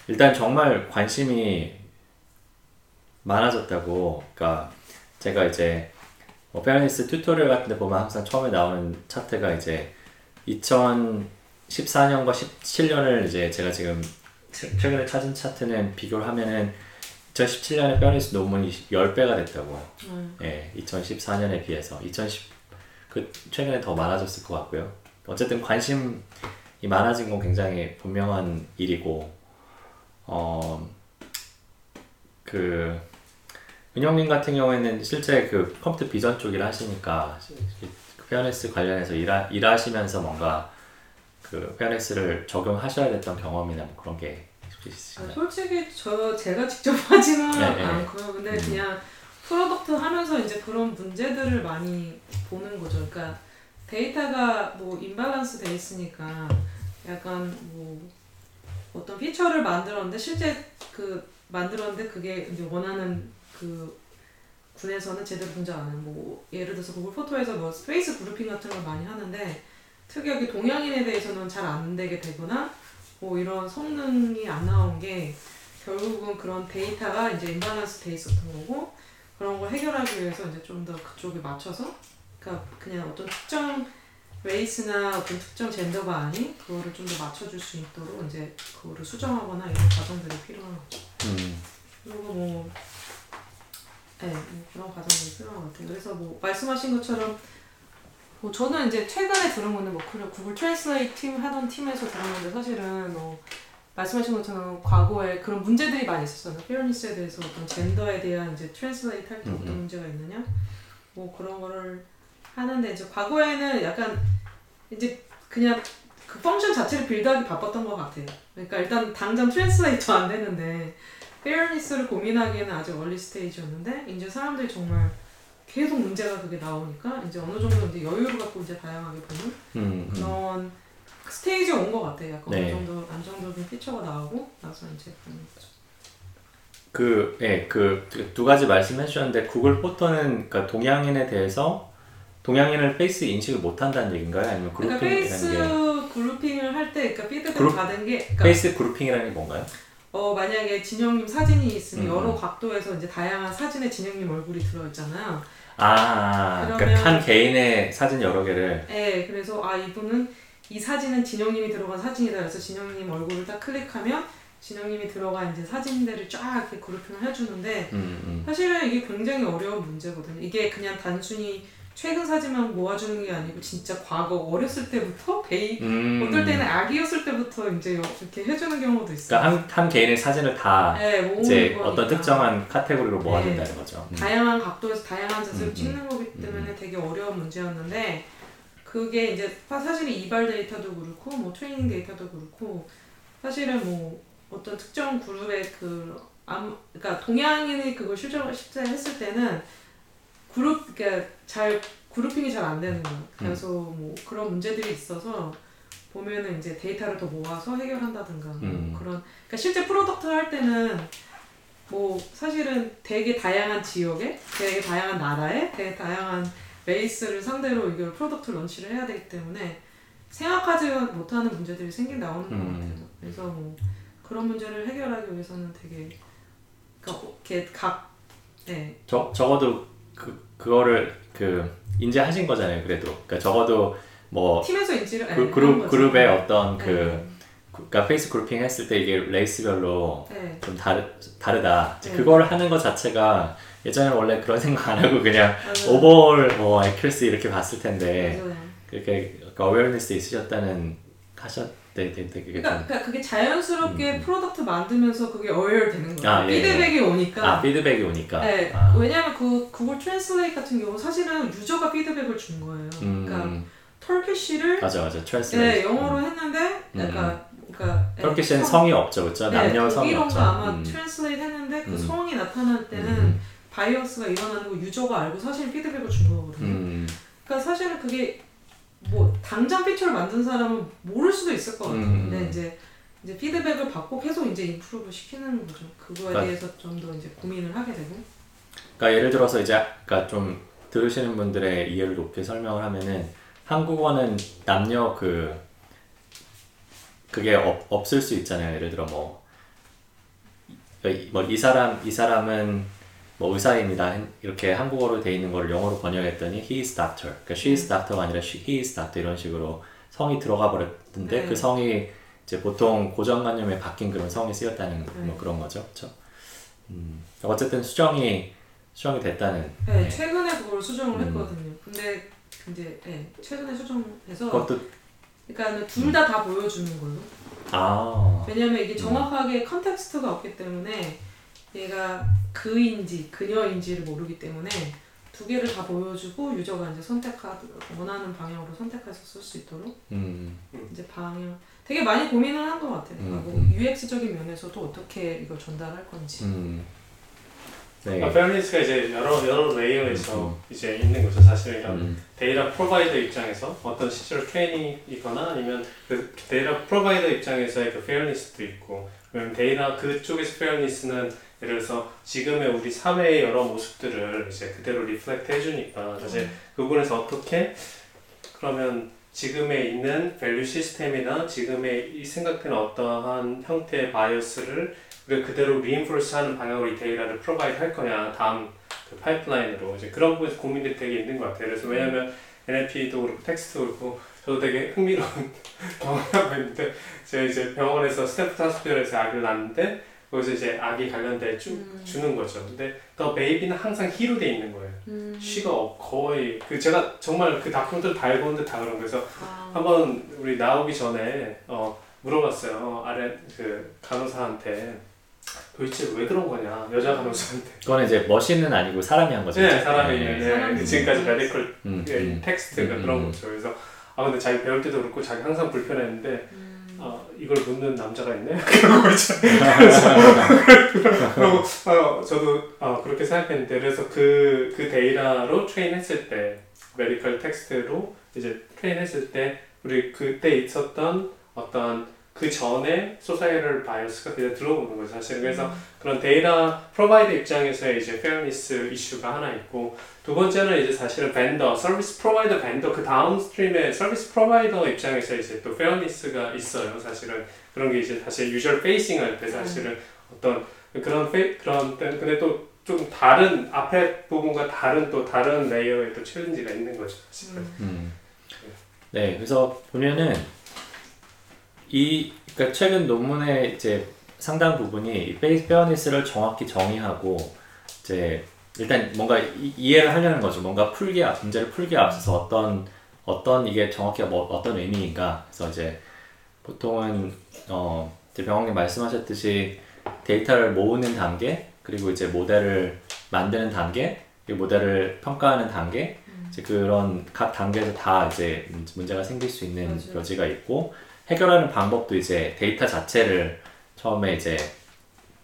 일단 정말 관심이 많아졌다고. 그러니까 제가 이제 뭐 fairness tutorial 같은 데 보면 항상 처음에 나오는 차트가 이제 2014년과 17년을 이제 제가 지금 최- 최근에 찾은 차트는 비교를 하면은 2017년에 fairness 논문이 10배가 됐다고. 음. 예, 2014년에 비해서 2010 그 최근에 더 많아졌을 것 같고요. 어쨌든 관심이 많아진 건 굉장히 분명한 일이고 어, 어그 은영님 같은 경우에는 실제 그 컴퓨터 비전 쪽일 하시니까 그 fairness 관련해서 일하, 일하시면서 뭔가 그 fairness를 적용하셔야 됐던 경험이나 뭐 그런 게 혹시 아, 있으신가요? 솔직히 저 제가 직접 하지는 네, 네. 않고요. 근데 음. 그냥 product 하면서 이제 그런 문제들을 많이 보는 거죠. 그러니까 데이터가 뭐 imbalance 돼 있으니까 약간 뭐 어떤 feature를 만들었는데 실제 그 만들었는데 그게 이제 원하는 그 군에서는 제대로 분석 안 해요. 뭐 예를 들어서 구글 포토에서 뭐 face grouping 같은 걸 많이 하는데 특이하게 동양인에 대해서는 잘 안 되게 되거나 뭐 이런 성능이 안 나온 게 결국은 그런 데이터가 이제 imbalance 돼 있었던 거고 그런 걸 해결하기 위해서 이제 좀 더 그쪽에 맞춰서 그러니까 그냥 어떤 특정 race나 어떤 특정 젠더가 아닌 그거를 좀 더 맞춰줄 수 있도록 이제 그거를 수정하거나 이런 과정들이 필요한 거죠. 음, 그리고 뭐, 네, 뭐 그런 과정이 필요한 것 같아요. 그래서 뭐 말씀하신 것처럼 뭐 저는 이제 최근에 들은 건데 뭐 그래 구글 트랜슬레이트 팀 하던 팀에서 들은 건데 사실은 뭐 말씀하신 것처럼 과거에 그런 문제들이 많이 있었어요. fairness에 대해서 어떤 젠더에 대한 이제 translate 할때 어떤 음, 음. 문제가 있느냐, 뭐 그런 거를 하는데 이제 과거에는 약간 이제 그냥 그 function 자체를 build하기 바빴던 것 같아요. 그러니까 일단 당장 translate 안 되는데 fairness를 고민하기에는 아직 early stage였는데 이제 사람들이 정말 계속 문제가 그게 나오니까 이제 어느 정도 이제 여유를 갖고 이제 다양하게 보는 음, 음. 그런 stage에 온 것 같아요. 약간 네. 어느 정도 안정적인 피처가 나오고 나서 이제 보는 거죠. 그, 예, 그, 두 가지 말씀해 주셨는데, 구글 포토는, 그러니까 동양인에 대해서, 동양인을 face 인식을 못 한다는 얘기인가요? 아니면 그러니까 grouping이라는 face 게, grouping을 할 때 그러니까 피드백 그룹- 받은 게 그러니까 face grouping이라는 게 뭔가요? 어 만약에 진영님 사진이 있으면 음. 여러 각도에서 이제 다양한 사진에 진영님 얼굴이 들어있잖아요. 아, 그러면- 그러니까 한 개인의 사진 여러 개를, 네, 그래서 아 이분은 이 사진은 진영님이 들어간 사진이다. 그래서 진영님 얼굴을 딱 클릭하면 진영님이 들어간 이제 사진들을 쫙 이렇게 grouping을 해주는데 음, 음. 사실은 이게 굉장히 어려운 문제거든요. 이게 그냥 단순히 최근 사진만 모아주는 게 아니고 진짜 과거 어렸을 때부터 베이 음. 어떨 때는 아기였을 때부터 이제 이렇게 해주는 경우도 있어요. 그러니까 한, 한 개인의 사진을 다, 네, 이제 거니까. 어떤 특정한 카테고리로 모아둔다는 네. 거죠. 음. 다양한 각도에서 다양한 자세를 음, 찍는 거기 때문에 되게 어려운 문제였는데 그게 이제 사- 사실 eval 데이터도 그렇고 뭐 트레이닝 데이터도 그렇고 사실은 뭐 어떤 특정 그룹의 그 암, 그러니까 동양인이 그걸 실제 실제 했을 때는 그룹 그러니까 잘 grouping이 잘 안 되는 거예요. 그래서 뭐 그런 문제들이 있어서 보면은 이제 데이터를 더 모아서 해결한다든가 뭐 음. 그런 그러니까 실제 product 할 때는 뭐 사실은 되게 다양한 지역에 되게 다양한 나라에 되게 다양한 race를 상대로 이걸 product launch를 해야 되기 때문에 생각하지 못하는 문제들이 생긴 나오는 것 음. 같아요. 그래서 뭐 그런 문제를 해결하기 위해서는 되게 그러니까 이렇게 각 네. 저, 적어도 그, 그거를 그, 인지하신 거잖아요, 그래도. 그러니까 적어도 뭐, 팀에서 인지를 그, 네, 하는 그룹. 그룹의 어떤 그, 네. 그러니까 face grouping 했을 때 이게 race별로 네. 좀 다르, 다르다. 네. 그걸 하는 것 자체가 예전에 원래 그런 생각 안 하고 그냥 맞아요. overall 뭐 accuracy 이렇게 봤을 텐데 맞아요. 그렇게 awareness 있으셨다는 하셨 네, 네, 네, 그게 그러니까, 좀 그러니까 그게 자연스럽게 음. product 만들면서 그게 어웨어 되는 거예요. 아, 예, 예. 피드백이 오니까. 아, 피드백이 오니까. 네, 아, 왜냐면 그 구글 트랜슬레이트 같은 경우 사실은 유저가 피드백을 준 거예요. 그러니까 음, Turkish를 맞아, 맞아. 네, translate. 영어로 했는데 약간 그러니까 네, Turkish는 성- 성이 없죠, 그렇죠? 네, 남녀 성이 없죠. 아마 음. translate 했는데 그 음. 성이 나타날 때는 음. bias가 일어나는 거 유저가 알고 사실 피드백을 준 거거든요. 음, 그러니까 사실은 그게 뭐 당장 피처를 만든 사람은 모를 수도 있을 것 같아요. 음. 근데 이제 이제 피드백을 받고 계속 이제 임프루브 시키는 거죠. 그거에 그러니까- 대해서 좀 더 이제 고민을 하게 되고. 그러니까 예를 들어서 이제 그러니까 좀 들으시는 분들의 이해를 높게 설명을 하면은 한국어는 남녀 그 그게 없, 없을 수 있잖아요. 예를 들어 뭐 뭐이 사람 이 사람은 뭐 의사입니다 했- 이렇게 한국어로 돼 있는 걸 영어로 번역했더니 he is doctor 그러니까 she is doctor가 아니라 she, he is doctor 이런 식으로 성이 들어가 버렸는데 네. 그 성이 이제 보통 고정관념에 바뀐 그런 성이 쓰였다는 뭐 네. 그런 거죠 그렇죠 음, 어쨌든 수정이 수정이 됐다는 네, 네. 최근에 그걸 수정을 음. 했거든요. 근데 이제 네, 최근에 수정해서 그것도 그러니까 둘 다다 보여주는 걸로. 아 왜냐면 이게 정확하게 context가 없기 때문에 얘가 그인지 그녀인지를 모르기 때문에 두 개를 다 보여주고 user가 이제 선택하 원하는 방향으로 선택해서 쓸 수 있도록 음, 이제 방향 되게 많이 고민을 한 것 같아요. 그러니까 뭐 음, UX적인 면에서도 어떻게 이걸 전달할 건지. 음. 네. 그러니까 fairness가 이제 여러 여러 layer에서 음. 이제 있는 거죠. 사실 이런 음, 데이터 provider 입장에서 어떤 실제로 트레이닝이거나 아니면 그 데이터 provider 입장에서의 그 fairness도 있고 그러면 데이터 그쪽에서 fairness는 예를 들어서 지금의 우리 사회의 여러 모습들을 이제 그대로 reflect 해주니까 사실 그 부분에서 어떻게 그러면 지금에 있는 value 시스템이나 지금의 이 생각되는 어떠한 형태의 bias를 우리가 그대로 reinforce하는 방향으로 이 데이터를 provide 할 거냐 다음 그 pipeline으로 이제 그런 부분에서 고민들이 되게 있는 것 같아요. 그래서 왜냐하면 NLP도 그렇고 텍스트도 그렇고 저도 되게 흥미로운 경험을 하고 있는데 제가 이제 병원에서 Stanford Hospital에서 아기를 낳는데 거기서 이제 아기 관련된 쭉 음. 주는 거죠. 근데 the baby는 항상 he로 돼 있는 거예요. 음. she가 없- 거의 그 제가 정말 그 다큐멘터리 다 읽었는데 다 그런 거예요. 그래서 아, 한번 우리 나오기 전에 어, 물어봤어요. 어, 아래 그 간호사한테 도대체 왜 그런 거냐 여자 간호사한테. 그거는 이제 machine은 아니고 사람이 한 거죠. 네, 사람이 네. 네, 사람이 지금까지 medical 음, 예, 음. 텍스트가 음, 그런 음. 거죠. 그래서 아 근데 자기 배울 때도 그렇고 자기 항상 불편했는데 음. 아 이걸 묻는 남자가 있네 있잖아요. 그래서 그러고 어, 저도 어, 그렇게 생각했는데 그래서 그, 그 데이터로 train했을 때 medical 텍스트로 이제 train했을 때 우리 그때 있었던 어떤 그 전에 societal bias가 그냥 들어오는 거죠 사실 그래서 그런 데이터 provider 입장에서의 이제 fairness 이슈가 하나 있고 두 번째는 이제 사실은 vendor 서비스 provider vendor 그 downstream의 서비스 provider 입장에서 이제 또 fairness가 있어요 사실은. 그런 게 이제 사실 user facing 할 때 사실은 어떤 그런 페 그런 때 근데 또 좀 다른 앞에 부분과 다른 또 다른 layer의 또 challenge가 있는 거죠 사실은. 음. 음. 네, 그래서 보면은 이 그러니까 최근 논문의 이제 상당 부분이 이 페이스 fairness를 정확히 정의하고 이제 일단 뭔가 이, 이해를 하려는 거죠. 뭔가 풀기 앞- 문제를 풀기 앞서서 어떤 어떤 이게 정확히 뭐 어떤 의미인가. 그래서 이제 보통은 어 이제 병원님 말씀하셨듯이 데이터를 모으는 단계 그리고 이제 모델을 만드는 단계 그리고 모델을 평가하는 단계 이제 그런 각 단계에서 다 이제 문- 문제가 생길 수 있는 맞아요. 여지가 있고 해결하는 방법도 이제 데이터 자체를 처음에 이제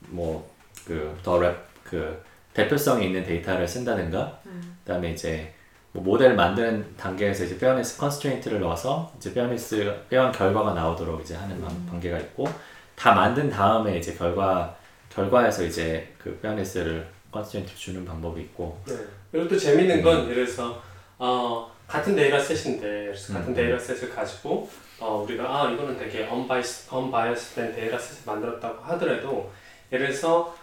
뭐 뭐그더그 대표성이 있는 데이터를 쓴다든가 음. 그다음에 이제 뭐 모델 만드는 단계에서 이제 fairness constraint를 넣어서 이제 fairness fair한 결과가 나오도록 이제 하는 방- 음. 단계가 있고 다 만든 다음에 이제 결과 결과에서 이제 그 fairness를 constraint 주는 방법이 있고 네. 그리고 또 재밌는 건 예를 들어서 어, 같은 dataset인데 그래서 같은 음. dataset을 가지고 어, 우리가 아 이거는 되게 unbiased, unbiased된 dataset을 만들었다고 하더라도 예를 들어서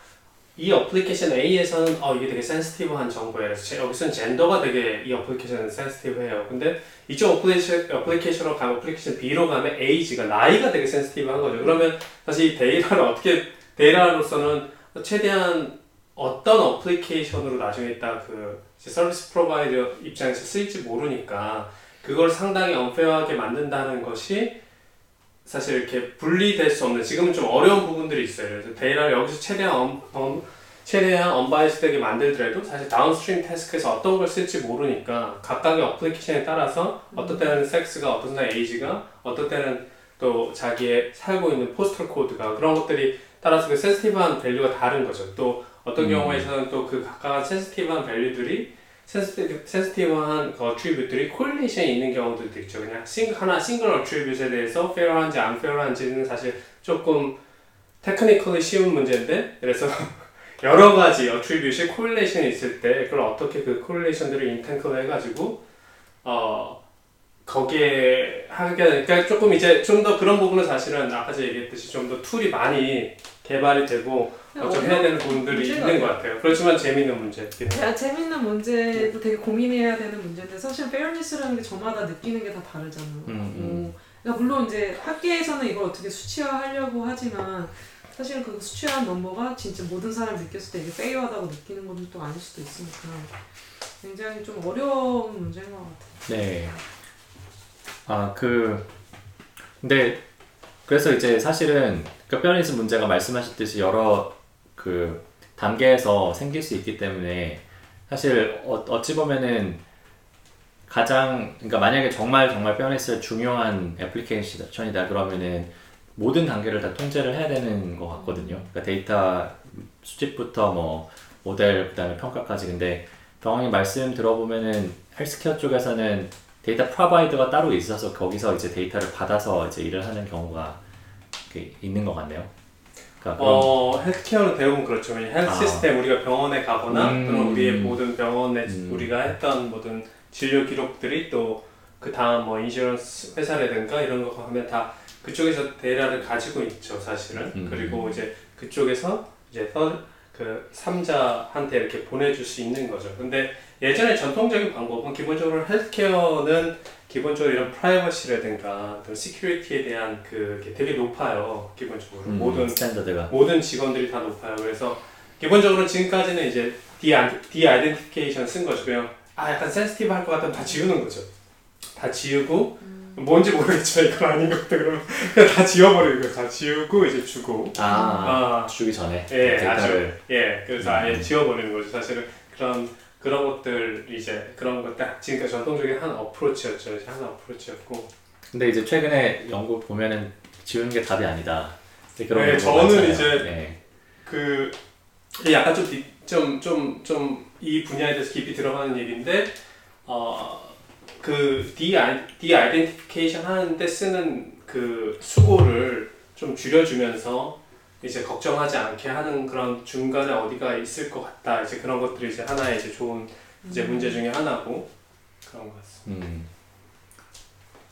이 application A에서는 어 이게 되게 센시티브한 정보예요. 여기서는 젠더가 되게 이 어플리케이션은 센시티브해요. 근데 이쪽 어플리케이션, application으로 가면 어플리케이션 B로 가면 에이지가 나이가 되게 센시티브한 거죠. 그러면 사실 이 데이터를 어떻게 데이터로서는 최대한 어떤 어플리케이션으로 나중에 딱 그 서비스 provider 입장에서 쓰일지 모르니까 그걸 상당히 unfair하게 만든다는 것이 사실 이렇게 분리될 수 없는 지금은 좀 어려운 부분들이 있어요. 그래서 데이터를 여기서 최대한 엄, 엄, 최대한 unbiased되게 만들더라도 사실 downstream task에서 어떤 걸 쓸지 모르니까 각각의 application에 따라서 어떤 때는 섹스가 어떤 때는 에이지가 어떤 때는 또 자기의 살고 있는 postal code가 그런 것들이 따라서 그 센시티브한 밸류가 다른 거죠. 또 어떤 음. 경우에서는 또 그 각각 센시티브한 밸류들이 센시티브한 그 어트리뷰들이 코릴레이션이 있는 경우들도 있죠. 그냥 싱, 하나 single attribute에 대해서 fair한지 안 fair한지는 사실 조금 technically 쉬운 문제인데 그래서 여러 가지 attribute이 correlation이 있을 때 그걸 어떻게 그 correlation들을 untangle 해가지고 어 거기에 하게 그러니까 조금 이제 좀 더 그런 부분은 사실은 아까 제가 얘기했듯이 좀 더 tool이 많이 개발이 되고 어, 좀 해야 되는 부분들이 있는 것 같아요. 그렇지만 재미있는 해요. 야, 재밌는 문제도 되게 고민해야 되는 문제인데 사실 fairness라는 게 저마다 느끼는 게 다 다르잖아요. 음, 어, 그러니까 물론 이제 학계에서는 이걸 어떻게 수치화하려고 하지만 사실 그 수치화한 number가 진짜 모든 사람이 느꼈을 때 이게 fair하다고 느끼는 건 또 아닐 수도 있으니까 굉장히 좀 어려운 문제인 것 같아요. 네. 아, 그, 근데, 그래서 이제 사실은 그 fairness 문제가 말씀하셨듯이 여러 그 단계에서 생길 수 있기 때문에 사실 어, 어찌 보면은 가장, 그러니까 만약에 정말 정말 fairness가 중요한 application이다 그러면은 모든 단계를 다 통제를 해야 되는 것 같거든요. 그러니까 데이터 수집부터 뭐 모델 그다음에 평가까지 근데 병학님 말씀 들어보면은 헬스케어 쪽에서는 데이터 provider가 따로 있어서 거기서 이제 데이터를 받아서 이제 일을 하는 경우가 있는 것 같네요. 그러니까 어, healthcare는 대부분 그렇죠. 헬스 아. 시스템 우리가 병원에 가거나 음. 또는 우리의 모든 병원에 음. 우리가 했던 모든 진료 기록들이 또 그 다음 뭐 insurance 회사라든가 이런 거 하면 다 그쪽에서 데이터를 가지고 있죠, 사실은. 음. 그리고 이제 그쪽에서 이제 서, 그 삼자한테 이렇게 보내줄 수 있는 거죠. 근데 예전에 전통적인 방법은 기본적으로 healthcare는 기본적으로 이런 프라이버시라든가 어떤 security에 대한 그게 되게 높아요. 기본적으로 음, 모든 standard가 모든 직원들이 다 높아요. 그래서 기본적으로 지금까지는 이제 de-identification 쓴 거죠. 그냥 아 약간 sensitive 할 것 같으면 다 지우는 거죠. 다 지우고 뭔지 모르겠지만 이건 아닌 것 같아 그러면 그냥 다 지워버리고 다 지우고 이제 주고 아, 아, 주기 전에 예, 데이터를 아주 예 그래서 아예 음. 지워버리는 거죠. 사실은 그런 그런 것들 이제 그런 것딱 지금까지 전통적인 한 어프로치였죠. 이제 한 어프로치였고 근데 이제 최근에 연구 보면은 지우는 게 답이 아니다. 이제 그런 네, 저는 많잖아요. 이제 네. 그 약간 좀좀좀 좀이 분야에 대해서 깊이 들어가는 얘기인데 어그 디아이덴티피케이션 하는데 쓰는 그 수고를 좀 줄여주면서 이제 걱정하지 않게 하는 그런 중간에 어디가 있을 것 같다 이제 그런 것들이 이제 하나의 이제 좋은 이제 문제 중에 하나고 그런 것 같습니다. 음.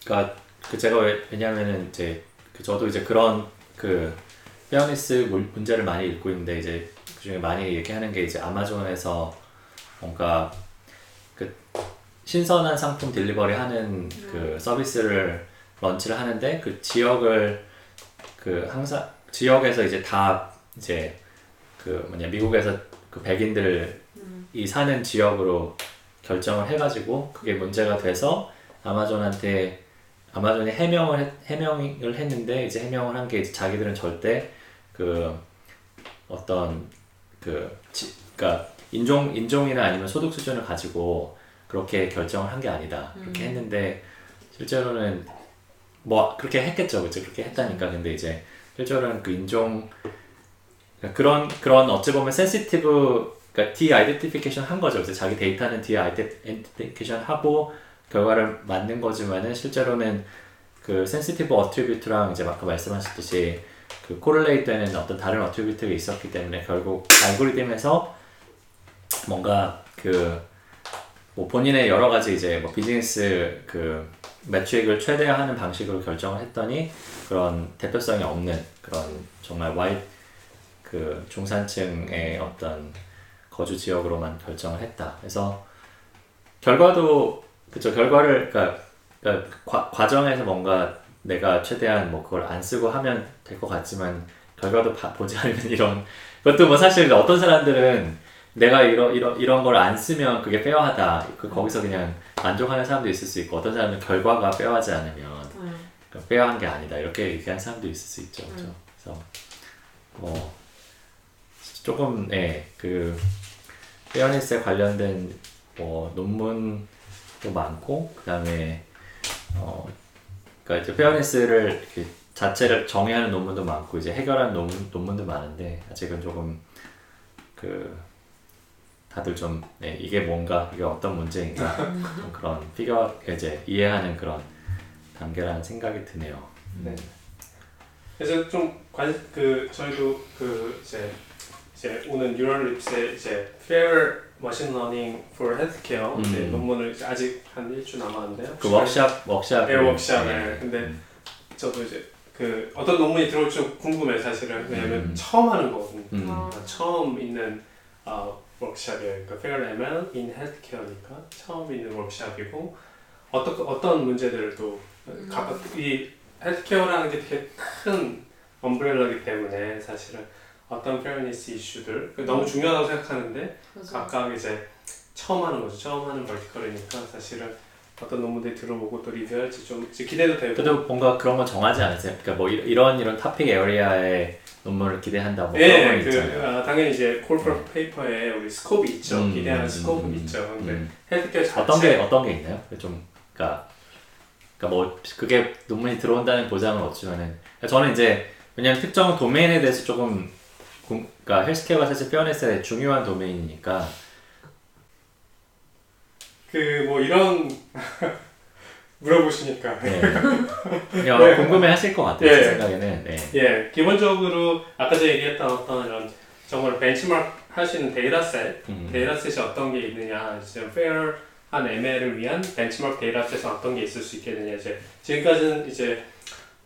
그러니까 그 제가 왜, 왜냐면은 이제 그 저도 이제 그런 그 fairness 물- 문제를 많이 읽고 있는데 이제 그 중에 많이 얘기하는 게 이제 아마존에서 뭔가 그 신선한 상품 delivery 하는 그 서비스를 런치를 하는데 그 지역을 그 항상 지역에서 이제 다 이제 그 뭐냐 미국에서 그 백인들 이 사는 지역으로 결정을 해가지고 그게 문제가 돼서 아마존한테 아마존이 해명을 했, 해명을 했는데 이제 해명을 한 게 자기들은 절대 그 어떤 그 지, 그러니까 인종 인종이나 아니면 소득 수준을 가지고 그렇게 결정을 한 게 아니다. 그렇게 했는데 실제로는 뭐 그렇게 했겠죠. 그죠? 그렇게 했다니까. 근데 이제 실제로는 그 인종 그런 그런 어찌 보면 sensitive 그러니까 de-identification 한 거죠. 그래서 자기 데이터는 de-identification 하고 결과를 만든 거지만은 실제로는 그 센시티브 어트리뷰트랑 이제 아까 말씀하셨듯이 그 correlate 되는 어떤 다른 attribute가 있었기 때문에 결국 알고리즘에서 뭔가 그 뭐 본인의 여러 가지 이제 뭐 비즈니스 그 매출액을 최대화하는 방식으로 결정을 했더니 그런 대표성이 없는 그런 정말 와이 그 중산층의 어떤 거주 지역으로만 결정을 했다. 그래서 결과도 그쵸 결과를 그러니까, 그러니까 과, 과정에서 뭔가 내가 최대한 뭐 그걸 안 쓰고 하면 될 것 같지만 결과도 봐- 보지 않으면 이런 그것도 뭐 사실 어떤 사람들은 내가 이런 이런 이런 걸 안 쓰면 그게 페어하다. 그 거기서 그냥 만족하는 사람도 있을 수 있고 어떤 사람은 결과가 페어하지 않으면 네. 그 페어한 게 아니다 이렇게 얘기하는 사람도 있을 수 있죠. 그렇죠? 음. 그래서 뭐 조금 네그 페어니스에 관련된 뭐 논문도 많고 그다음에 어 그러니까 이제 fairness를 자체를 정의하는 논문도 많고 이제 해결하는 논문, 논문도 많은데 아직은 조금 그 다들 좀 네, 이게 뭔가 이게 어떤 문제인가 좀 그런 figure 이제 이해하는 그런 단계라는 생각이 드네요. 네. 그래서 좀관그 저희도 그 이제 이제 오늘 NeurIPS의 이제 Fair Machine Learning for Healthcare 음. 이제 논문을 이제 아직 한 일주 남았는데요. 그 워크샵 워크샵 네, 워크샵. 네. 네. 근데 음. 저도 이제 그 어떤 논문이 들어올지 궁금해 사실은 왜냐면 음. 처음 하는 거거든요. 음. 아. 처음 있는 어, 워크샵이에요. 그러니까 Fair ML in Healthcare니까 처음 있는 워크샵이고 어떤 어떤 문제들을 또 음. 각각 이 헬스케어라는 게 되게 큰 umbrella기 때문에 사실은 어떤 fairness 이슈들 너무 중요하다고 생각하는데 그래서 각각 이제 처음 하는 거죠. 처음 하는 vertical이니까 사실은 어떤 논문들이 들어보고 또 리뷰할지 좀 기대도 되고 그래도 뭔가 그런 건 정하지 않으세요? 그러니까 뭐 이- 이런 이런 topic area의 논문을 기대한다 뭐 예, 건 그. 아, 당연히 이제 콜퍼 페이퍼에 우리 scope 있죠. 음, 기대하는 음, scope는 음, 있죠. 근데 음. 헬스케어 자체 어떤 게 어떤 게 있나요? 좀 그러니까 그러니까 뭐 그게 논문이 들어온다는 보장은 없지만은 그러니까 저는 이제 왜냐면 특정 domain에 대해서 조금 공, 그러니까 헬스케어가 사실 fairness의 중요한 domain이니까 그 뭐 이런 물어보시니까 네. 그냥 궁금해 하실 것 같아요. 예. 제 생각에는 네. 예, 기본적으로 아까 제가 얘기했던 어떤 이런 정말 벤치마크 하시는 dataset, 음. dataset이 어떤 게 있느냐, 이제 fair한 ML을 위한 benchmark dataset은 어떤 게 있을 수 있겠느냐, 이제 지금까지는 이제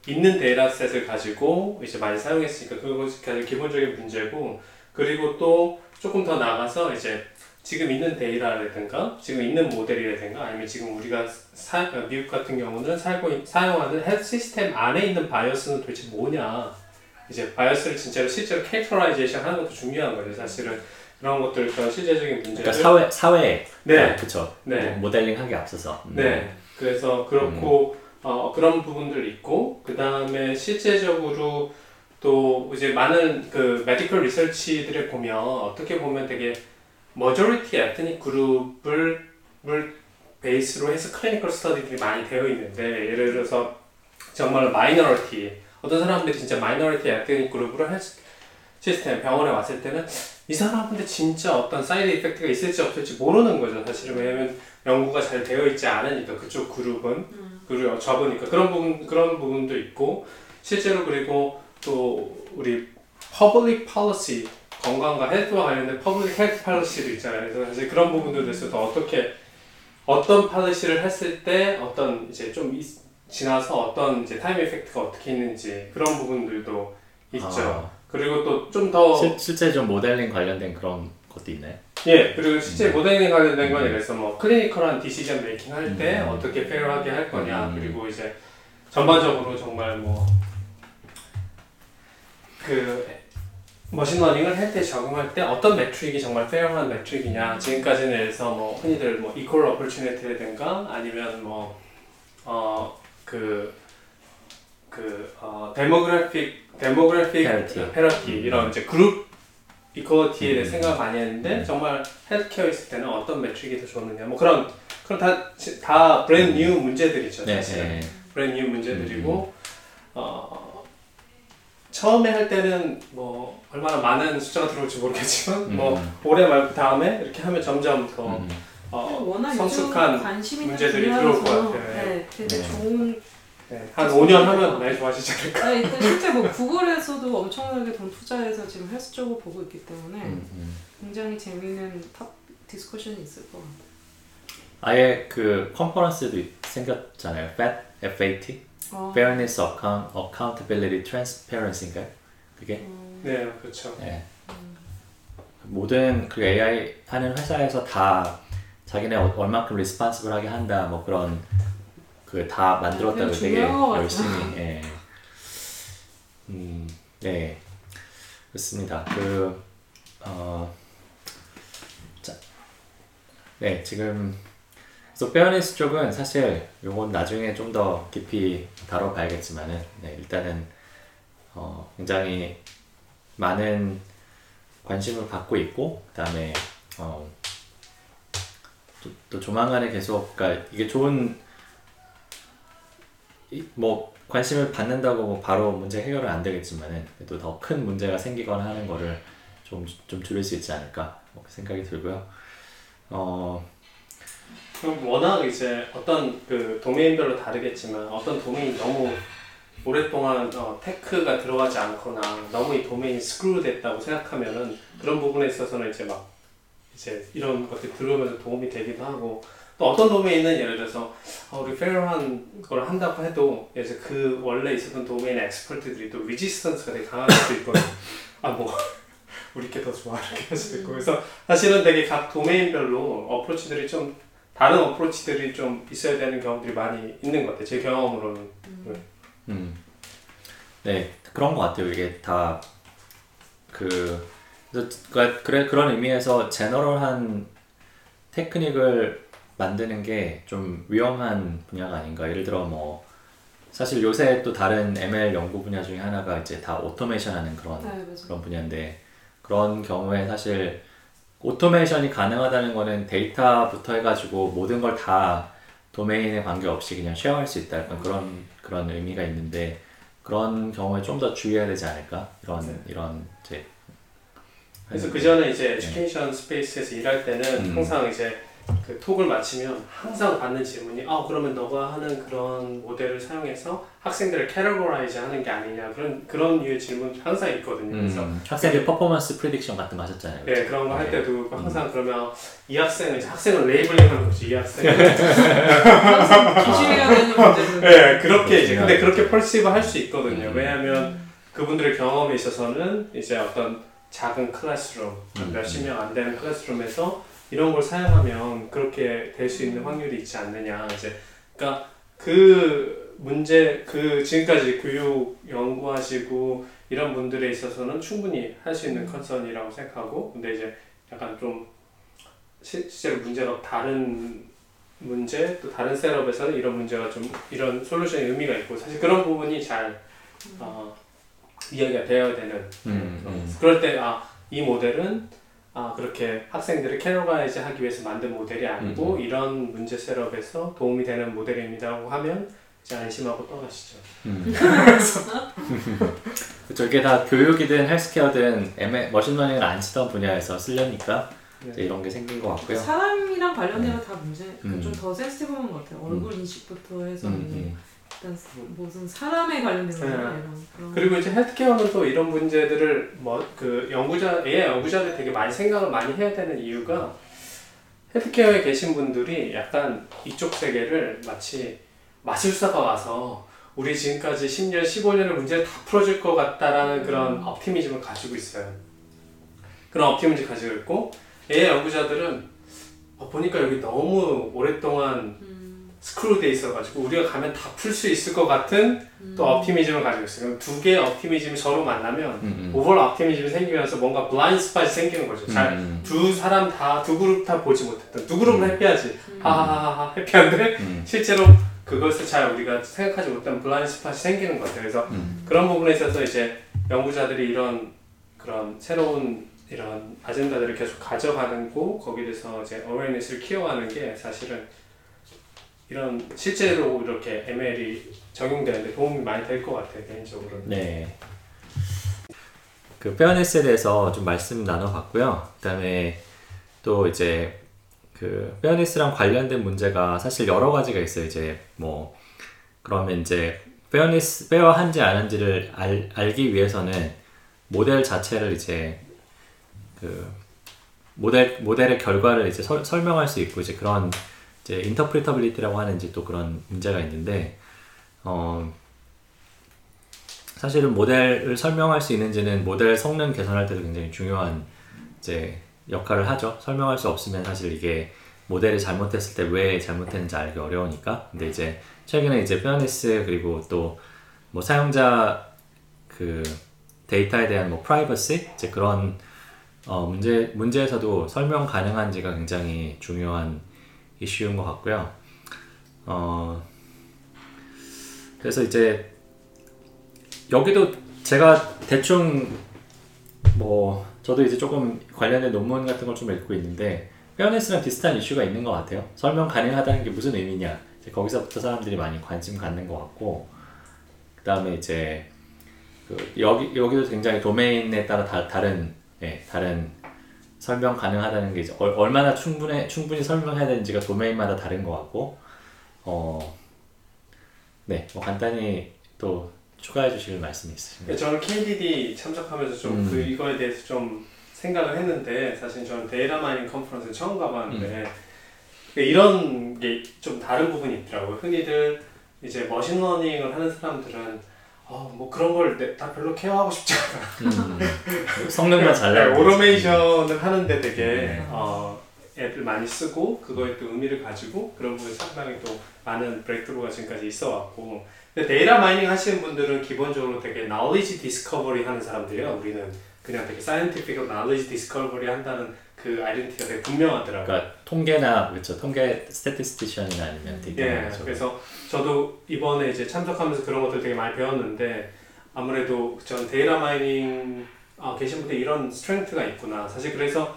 있는 dataset을 가지고 이제 많이 사용했으니까 그것이 가장 기본적인 문제고, 그리고 또 조금 더 나가서 이제 지금 있는 데이터라든가 지금 있는 모델이라든가 아니면 지금 우리가 사, 미국 같은 경우는 살고 있- 사용하는 health system 안에 있는 bias는 도대체 뭐냐 이제 bias를 진짜로 실제로 characterization 하는 것도 중요한 거죠 사실은 그런 것들 그런 실제적인 문제들 그러니까 사회 사회에 네. 그렇죠. 네. 모델링 하기 앞서서 음. 네 그래서 그렇고 어, 그런 부분들 있고 그 다음에 실제적으로 또 이제 많은 그 medical research들을 보면 어떻게 보면 되게 majority ethnic group을 을 base로 해서 clinical study들이 많이 되어 있는데 예를 들어서 정말 minority 어떤 사람들이 진짜 minority ethnic group으로 health system 병원에 왔을 때는 이 사람한테 진짜 어떤 side effect가 있을지 없을지 모르는 거죠 사실은. 왜냐면 연구가 잘 되어 있지 않으니까 그쪽 그룹은. 그리고 적으니까. 그런 부분 그런 부분도 있고 실제로 그리고 또 우리 public policy 건강과 헬스와 관련된 public health policy도 있잖아요. 그래서 사실 그런 부분들에 대해서도 어떻게 어떤 policy를 했을 때 어떤 이제 좀 이- 지나서 어떤 이제 time effect가 어떻게 있는지 그런 부분들도 있죠. 아, 그리고 또 좀더 실, 실제 좀 모델링 관련된 그런 것도 있나요? 예, 그리고 실제 음. modeling에 관련된 건 음. 예를 들어서 뭐 clinical한 decision making 할 때 음. 어떻게 fair하게 할 거냐 음. 그리고 이제 전반적으로 정말 뭐 그 machine learning을 할 때 적용할 때 어떤 metric이 정말 fair한 metric이냐. 지금까지는 예를 들어서 뭐 흔히들 뭐 equal opportunity라든가 아니면 뭐 뭐어 그 그, 어, demographic, demographic 음. 이런 이제 group equality에 대해 음. 생각을 많이 했는데 정말 헬스케어 있을 때는 어떤 metric이 더 좋느냐. 뭐 그런 그런 다, 지- 다 brand new 문제들이죠 네, 사실은. 네. brand new 문제들이고 어, 처음에 할 때는 뭐 얼마나 많은 숫자가 들어올지 모르겠지만 뭐 음. 올해 말 다음에 이렇게 하면 점점 더 음. 어, 워낙 성숙한 요즘 관심이 문제들이 들어올 것 같아요. 네, 되게 네. 좋은 네, 한 5년 하면 많이 좋아지지 않을까 네, 일단 실제 뭐 구글에서도 엄청나게 돈 투자해서 지금 헬스 쪽을 보고 있기 때문에 음, 음. 굉장히 재미있는 탑 discussion이 있을 것 같아요. 아예 그 conference도 생겼잖아요. FAT, FAT, 어, Fairness, Account-, Accountability, Transparency인가요? 그게 음, 네 그렇죠 네. 모든 그 AI 하는 회사에서 다 자기네 어- 얼만큼 responsible하게 한다 뭐 그런 그 다 만들었다고 되게 되게 중요한 것 같아요. 열심히 예. 음, 네 그렇습니다. 그 어, 자, 네 지금 그래서 페어니스 쪽은 사실 요건 나중에 좀 더 깊이 다뤄봐야겠지만은 네, 일단은 어, 굉장히 많은 관심을 받고 있고 그다음에 어, 또, 또 조만간에 계속 그러니까 이게 좋은 이- 뭐 관심을 받는다고 뭐 바로 문제 해결은 안 되겠지만은 또 더 큰 문제가 생기거나 하는 거를 좀, 좀 줄일 수 있지 않을까 뭐 생각이 들고요. 어, 워낙 이제 어떤 그 domain별로 다르겠지만 어떤 domain이 너무 오랫동안 어, tech가 들어가지 않거나 너무 이 domain이 screwed 됐다고 생각하면은 그런 부분에 있어서는 이제 막 이제 이런 것들이 들어오면서 도움이 되기도 하고 또 어떤 domain은 예를 들어서 어, 우리 fair한 걸 한다고 해도 이제 그 원래 있었던 domain expert들이 또 resistance가 되게 강할 수도 있거든요. 아 뭐 우리 게 더 좋아 이렇게 할 수도 있고 그래서 사실은 되게 각 domain별로 approach들이 좀 다른 approach들이 좀 있어야 되는 경우들이 많이 있는 것 같아요. 제 경험으로는. 음. 네, 그런 것 같아요. 이게 다 그, 그러니까 그래 그런 의미에서 general한 테크닉을 만드는 게 좀 위험한 분야가 아닌가. 예를 들어 뭐 사실 요새 또 다른 ML 연구 분야 중에 하나가 이제 다 automation 하는 그런 네. 그런 분야인데 그런 경우에 사실 automation이 가능하다는 거는 데이터부터 해가지고 모든 걸 다 domain에 관계없이 그냥 share할 수 있다 약간 그런 그런 의미가 있는데 그런 경우에 좀 더 주의해야 되지 않을까 이런 네. 이런 이제 그래서 그 전에 이제 education space에서 일할 때는 네. 음. 항상 이제 그 talk을 마치면 항상 받는 질문이 아 그러면 너가 하는 그런 모델을 사용해서 학생들을 categorize 하는 게 아니냐 그런 그런 류의 질문 항상 있거든요. 그래서 음, 학생들 performance prediction 같은 거 하셨잖아요. 네 그런 거할 네. 때도 항상 그러면 이 학생은 이제 학생을 labeling하는 거지 이 학생. 기술해야 되는 문제는 네 그렇게 이제 근데. 그렇게 perceive 할 수 있거든요. 음. 왜냐하면 그분들의 경험에 있어서는 이제 어떤 작은 클래스룸 음. 몇십 명 안 되는 클래스룸에서 이런 걸 사용하면 그렇게 될 수 있는 확률이 있지 않느냐 이제 그러니까 그 문제 그 지금까지 교육 연구하시고 이런 분들에 있어서는 충분히 할 수 있는 컨선이라고 생각하고 근데 이제 약간 좀 시, 실제로 문제가 다른 문제 또 다른 셋업에서는 이런 문제가 좀 이런 solution의 의미가 있고 사실 그런 부분이 잘 어, 이야기가 되어야 되는 음, 음. 그럴 때 아 이 모델은 아 그렇게 학생들을 categorize 하기 위해서 만든 모델이 아니고 음, 이런 문제 setup에서 도움이 되는 모델입니다라고 하면 이제 안심하고 떠나시죠. 음. 이게 다 교육이든 healthcare든 ML, machine learning을 안 쓰던 분야에서 쓰려니까 네. 이런 게 생긴 것 같고요. 사람이랑 관련해서 다 문제 음. 좀더 센스티브한 것 같아요. 얼굴 인식부터 해서 음, 뭐 음. 일단 무슨 사람에 관련된 거 네. 이런 그리고 이제 헬스케어는 또 이런 문제들을 뭐 그 연구자 AI 연구자들이 되게 많이 생각을 많이 해야 되는 이유가 헬스케어에 계신 분들이 약간 이쪽 세계를 마치 마술사가 와서 우리 지금까지 10년, 15년의 문제를 다 풀어줄 것 같다라는 그런 업티미즘을 가지고 있어요. 그런 optimism을 가지고 있고 AI 연구자들은 어, 보니까 여기 너무 오랫동안 음, screwed 돼 있어가지고 우리가 가면 다 풀 수 있을 것 같은 또 optimism을 가지고 있어요. 그럼 두 개의 optimism이 서로 만나면 음, 음. overall optimism이 생기면서 뭔가 blind spot이 생기는 거죠. 잘 음, 두 사람 다 두 그룹 다 보지 못했던 두 그룹은 음. happy하지 하하하하 happy한데 음, 실제로 그것을 잘 우리가 생각하지 못한 blind spot이 생기는 것 같아요. 그래서 음. 그런 부분에 있어서 이제 연구자들이 이런 그런 새로운 이런 아젠다들을 계속 가져가는 거 거기에 대해서 이제 어웨이니스를 키워가는 게 사실은 이런 실제로 이렇게 ML이 적용되는데 도움이 많이 될 것 같아요 개인적으로는. 네. 그 페어네스에 대해서 좀 말씀 나눠봤고요. 그다음에 또 이제 그 페어네스랑 관련된 문제가 사실 여러 가지가 있어요. 이제 뭐 그러면 이제 fairness fair한지 안 한지를 알, 알기 위해서는 모델 자체를 이제 그 모델 모델의 결과를 이제 설, 설명할 수 있고 이제 그런 이제 interpretability라고 하는 이제 또 그런 문제가 있는데 어 사실은 모델을 설명할 수 있는지는 모델 성능 개선할 때도 굉장히 중요한 이제 역할을 하죠. 설명할 수 없으면 사실 이게 모델이 잘못했을 때 왜 잘못했는지 알기 어려우니까. 근데 이제 최근에 이제 fairness 그리고 또 뭐 사용자 그 데이터에 대한 뭐 프라이버시 이제 그런 어 문제 문제에서도 설명 가능한지가 굉장히 중요한 이슈인 것 같고요. 어 그래서 이제 여기도 제가 대충 뭐 저도 이제 조금 관련된 논문 같은 걸 좀 읽고 있는데 페어네스랑 비슷한 이슈가 있는 것 같아요. 설명 가능하다는 게 무슨 의미냐. 거기서부터 사람들이 많이 관심 갖는 것 같고 그 다음에 이제 그 여기 여기도 굉장히 도메인에 따라 다, 다른 예, 다른 설명 가능하다는 게 이제 얼, 얼마나 충분해 충분히 설명해야 되는지가 도메인마다 다른 것 같고 어 네, 뭐 간단히 또 추가해 주실 말씀이 있으신가요? 저는 KDD 참석하면서 좀 음. 그 이거에 대해서 좀 생각을 했는데 사실 저는 데이터 mining conference 처음 가봤는데 이런 게 좀 다른 부분이 있더라고요. 흔히들 이제 machine learning을 하는 사람들은 어, 뭐 그런 걸 다 별로 care하고 싶지 않아. 음, 성능만 잘 네, 나오고 automation을 하는데 되게 네. 어, 애를 많이 쓰고 그거에 또 의미를 가지고 그런 부분에 상당히 또 많은 breakthrough가 지금까지 있어 왔고 근데 데이터 mining 하시는 분들은 기본적으로 되게 knowledge discovery 하는 사람들이에요. 우리는 그냥 되게 scientific knowledge discovery 한다는 그 identity가 되게 분명하더라고요. 그러니까 통계나 그렇죠 통계 statistician이나 아니면 데이터 예, 매니저. 그래서 저도 이번에 이제 참석하면서 그런 것들 되게 많이 배웠는데 아무래도 전 데이터 mining 아, 계신 분들 이런 strength가 있구나. 사실 그래서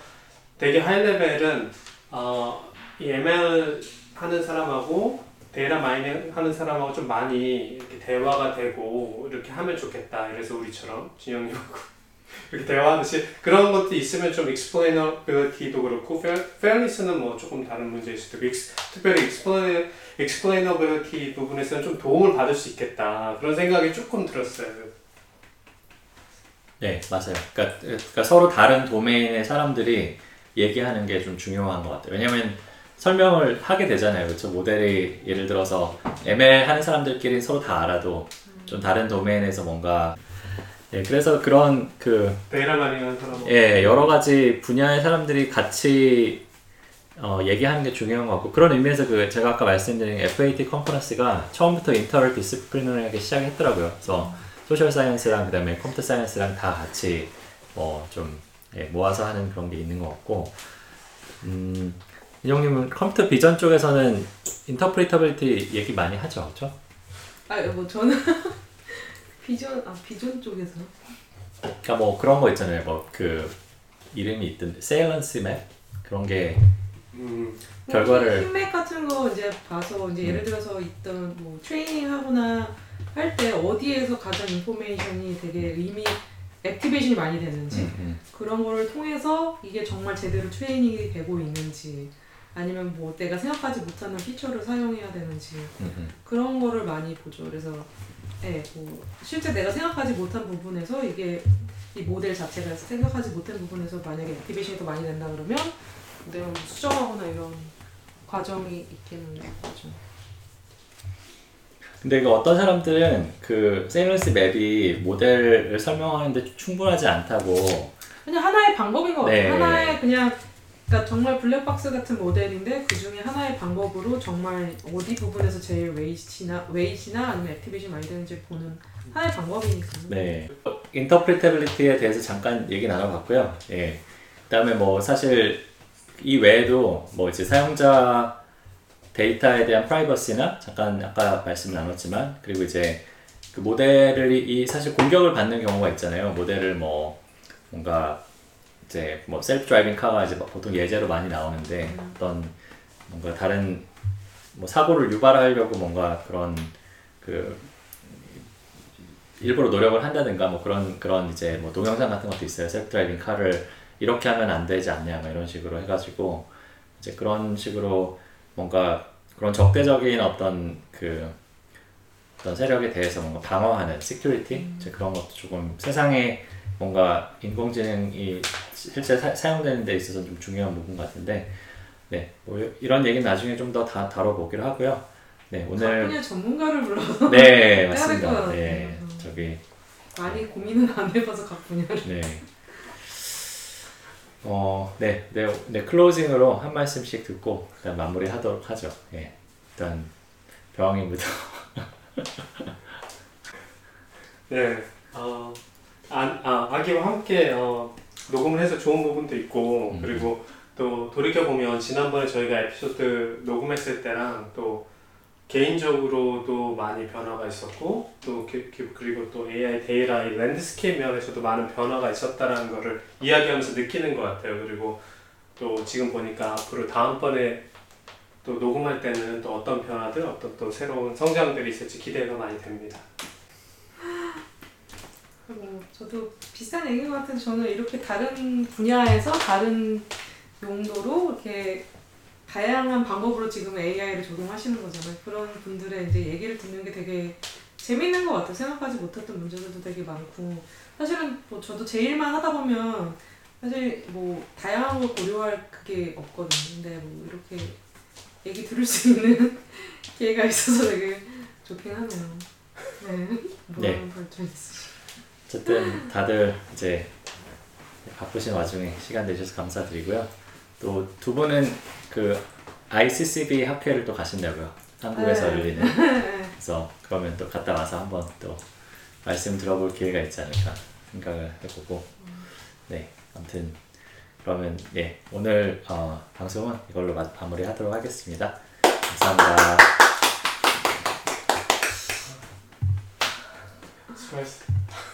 되게 high level은 어, 이 ML 하는 사람하고 데이터 mining 하는 사람하고 좀 많이 이렇게 대화가 되고 이렇게 하면 좋겠다. 그래서 우리처럼 진영님하고 이렇게 대화하듯이 그런 것도 있으면 좀 explainability도 그렇고 fair- fairness는 뭐 조금 다른 문제일 수도 있고 특별히 explain, explainability 부분에서는 좀 도움을 받을 수 있겠다 그런 생각이 조금 들었어요. 네 맞아요. 그러니까, 그러니까 서로 다른 도메인의 사람들이 얘기하는 게 좀 중요한 것 같아요. 왜냐면 설명을 하게 되잖아요. 그렇죠? 모델이 예를 들어서 ML 하는 사람들끼리 서로 다 알아도 좀 다른 도메인에서 뭔가 예, 그래서 그런 그 mining 하는 사람은 예, 여러 가지 분야의 사람들이 같이 어, 얘기하는 게 중요한 것 같고 그런 의미에서 그 제가 아까 말씀드린 FAT 컨퍼런스가 처음부터 interdisciplinary하게 시작했더라고요. 그래서 social science랑 그다음에 computer science랑 다 같이 뭐좀 예, 모아서 하는 그런 게 있는 것 같고 음, 은영님은 computer vision 쪽에서는 interpretability 얘기 많이 하죠, 그렇죠? 아, 뭐 저는 비전 아 비전 쪽에서 그러니까 뭐 그런 거 있잖아요. 뭐 그 이름이 있던데 saliency map 그런 게 음, 결과를- 힘맥 같은 거 이제 봐서 이제 예를 들어서 있던 뭐 트레이닝 하거나 할 때 어디에서 가장 information이 되게 의미 activation이 많이 됐는지 음, 음. 그런 거를 통해서 이게 정말 제대로 트레이닝이 되고 있는지 아니면 뭐 내가 생각하지 못하는 feature를 사용해야 되는지 음, 음. 그런 거를 많이 보죠. 그래서 예, 뭐 실제 내가 생각하지 못한 부분에서 이게 이 모델 자체가 생각하지 못한 부분에서 만약에 activation이 더 많이 된다 그러면 내가 뭐 수정하거나 이런 과정이 있기는 하죠. 근데 그 어떤 사람들은 그 saliency map이 모델을 설명하는데 충분하지 않다고 그냥 하나의 방법인 것 같아요. 네. 하나의 그냥 그러니까 정말 블랙박스 같은 모델인데 그 중에 하나의 방법으로 정말 어디 부분에서 제일 웨이시나 웨이시나 아니면 activation 많이 되는지 보는 하나의 방법이니까. 네 interpretability에 대해서 잠깐 얘기 나눠봤고요. 예. 그다음에 뭐 사실 이 외에도 뭐 이제 사용자 데이터에 대한 프라이버시나 잠깐 아까 말씀 나눴지만 그리고 이제 그 모델을 이, 이 사실 공격을 받는 경우가 있잖아요. 모델을 뭐 뭔가 이제 뭐 self-driving car가 이제 막 보통 예제로 많이 나오는데 어떤 뭔가 다른 뭐 사고를 유발하려고 뭔가 그런 그 일부러 노력을 한다든가 뭐 그런 그런 이제 뭐 동영상 같은 것도 있어요. self-driving car를 이렇게 하면 안 되지 않냐 뭐 이런 식으로 해가지고 이제 그런 식으로 뭔가 그런 적대적인 어떤 그 어떤 세력에 대해서 뭔가 방어하는 security 이제 그런 것도 조금 세상에 뭔가 인공지능이 실제 사, 사용되는 데 있어서 좀 중요한 부분 같은데 네, 뭐 이런 얘기는 나중에 좀 더 다 다뤄보기로 하고요. 네, 오늘 그냥 전문가를 불러서 네 맞습니다. 같아요. 네, 음. 저기 많이 고민은 안 해봐서 각 분야를. 네. 어, 네, 네, 네, 클로징으로 한 말씀씩 듣고 그다음 마무리하도록 하죠. 예, 일단 병원님부터. 네. 어, 아, 아, 아기와 함께 어, 녹음을 해서 좋은 부분도 있고 음. 그리고 또 돌이켜 보면 지난번에 저희가 에피소드 녹음했을 때랑 또 개인적으로도 많이 변화가 있었고 또 기- 기- 그리고 또 AI 데이터 이 landscape 면에서도 많은 변화가 있었다라는 거를 이야기하면서 느끼는 것 같아요. 그리고 또 지금 보니까 앞으로 다음번에 또 녹음할 때는 또 어떤 변화들, 어떤 또 새로운 성장들이 있을지 기대가 많이 됩니다. 그리고 저도 비슷한 얘기인 것 같아서 저는 이렇게 다른 분야에서 다른 용도로 이렇게 다양한 방법으로 지금 AI를 적용하시는 거잖아요. 그런 분들의 이제 얘기를 듣는 게 되게 재밌는 것 같아요. 생각하지 못했던 문제들도 되게 많고 사실은 뭐 저도 제 일만 하다 보면 사실 뭐 다양한 걸 고려할 그게 없거든요. 근데 뭐 이렇게 얘기 들을 수 있는 기회가 있어서 되게 좋긴 하네요. 네. 네. 어쨌든 다들 이제 바쁘신 와중에 시간 내주셔서 감사드리고요. 또 두 분은 그 ICCB 학회를 또 가신다고요. 한국에서 네. 열리는. 네. 그래서 그러면 또 갔다 와서 한번 또 말씀 들어볼 기회가 있지 않을까 생각을 해보고 네 아무튼 그러면 예 오늘 어, 방송은 이걸로 마, 마무리하도록 하겠습니다. 감사합니다. 수고했어.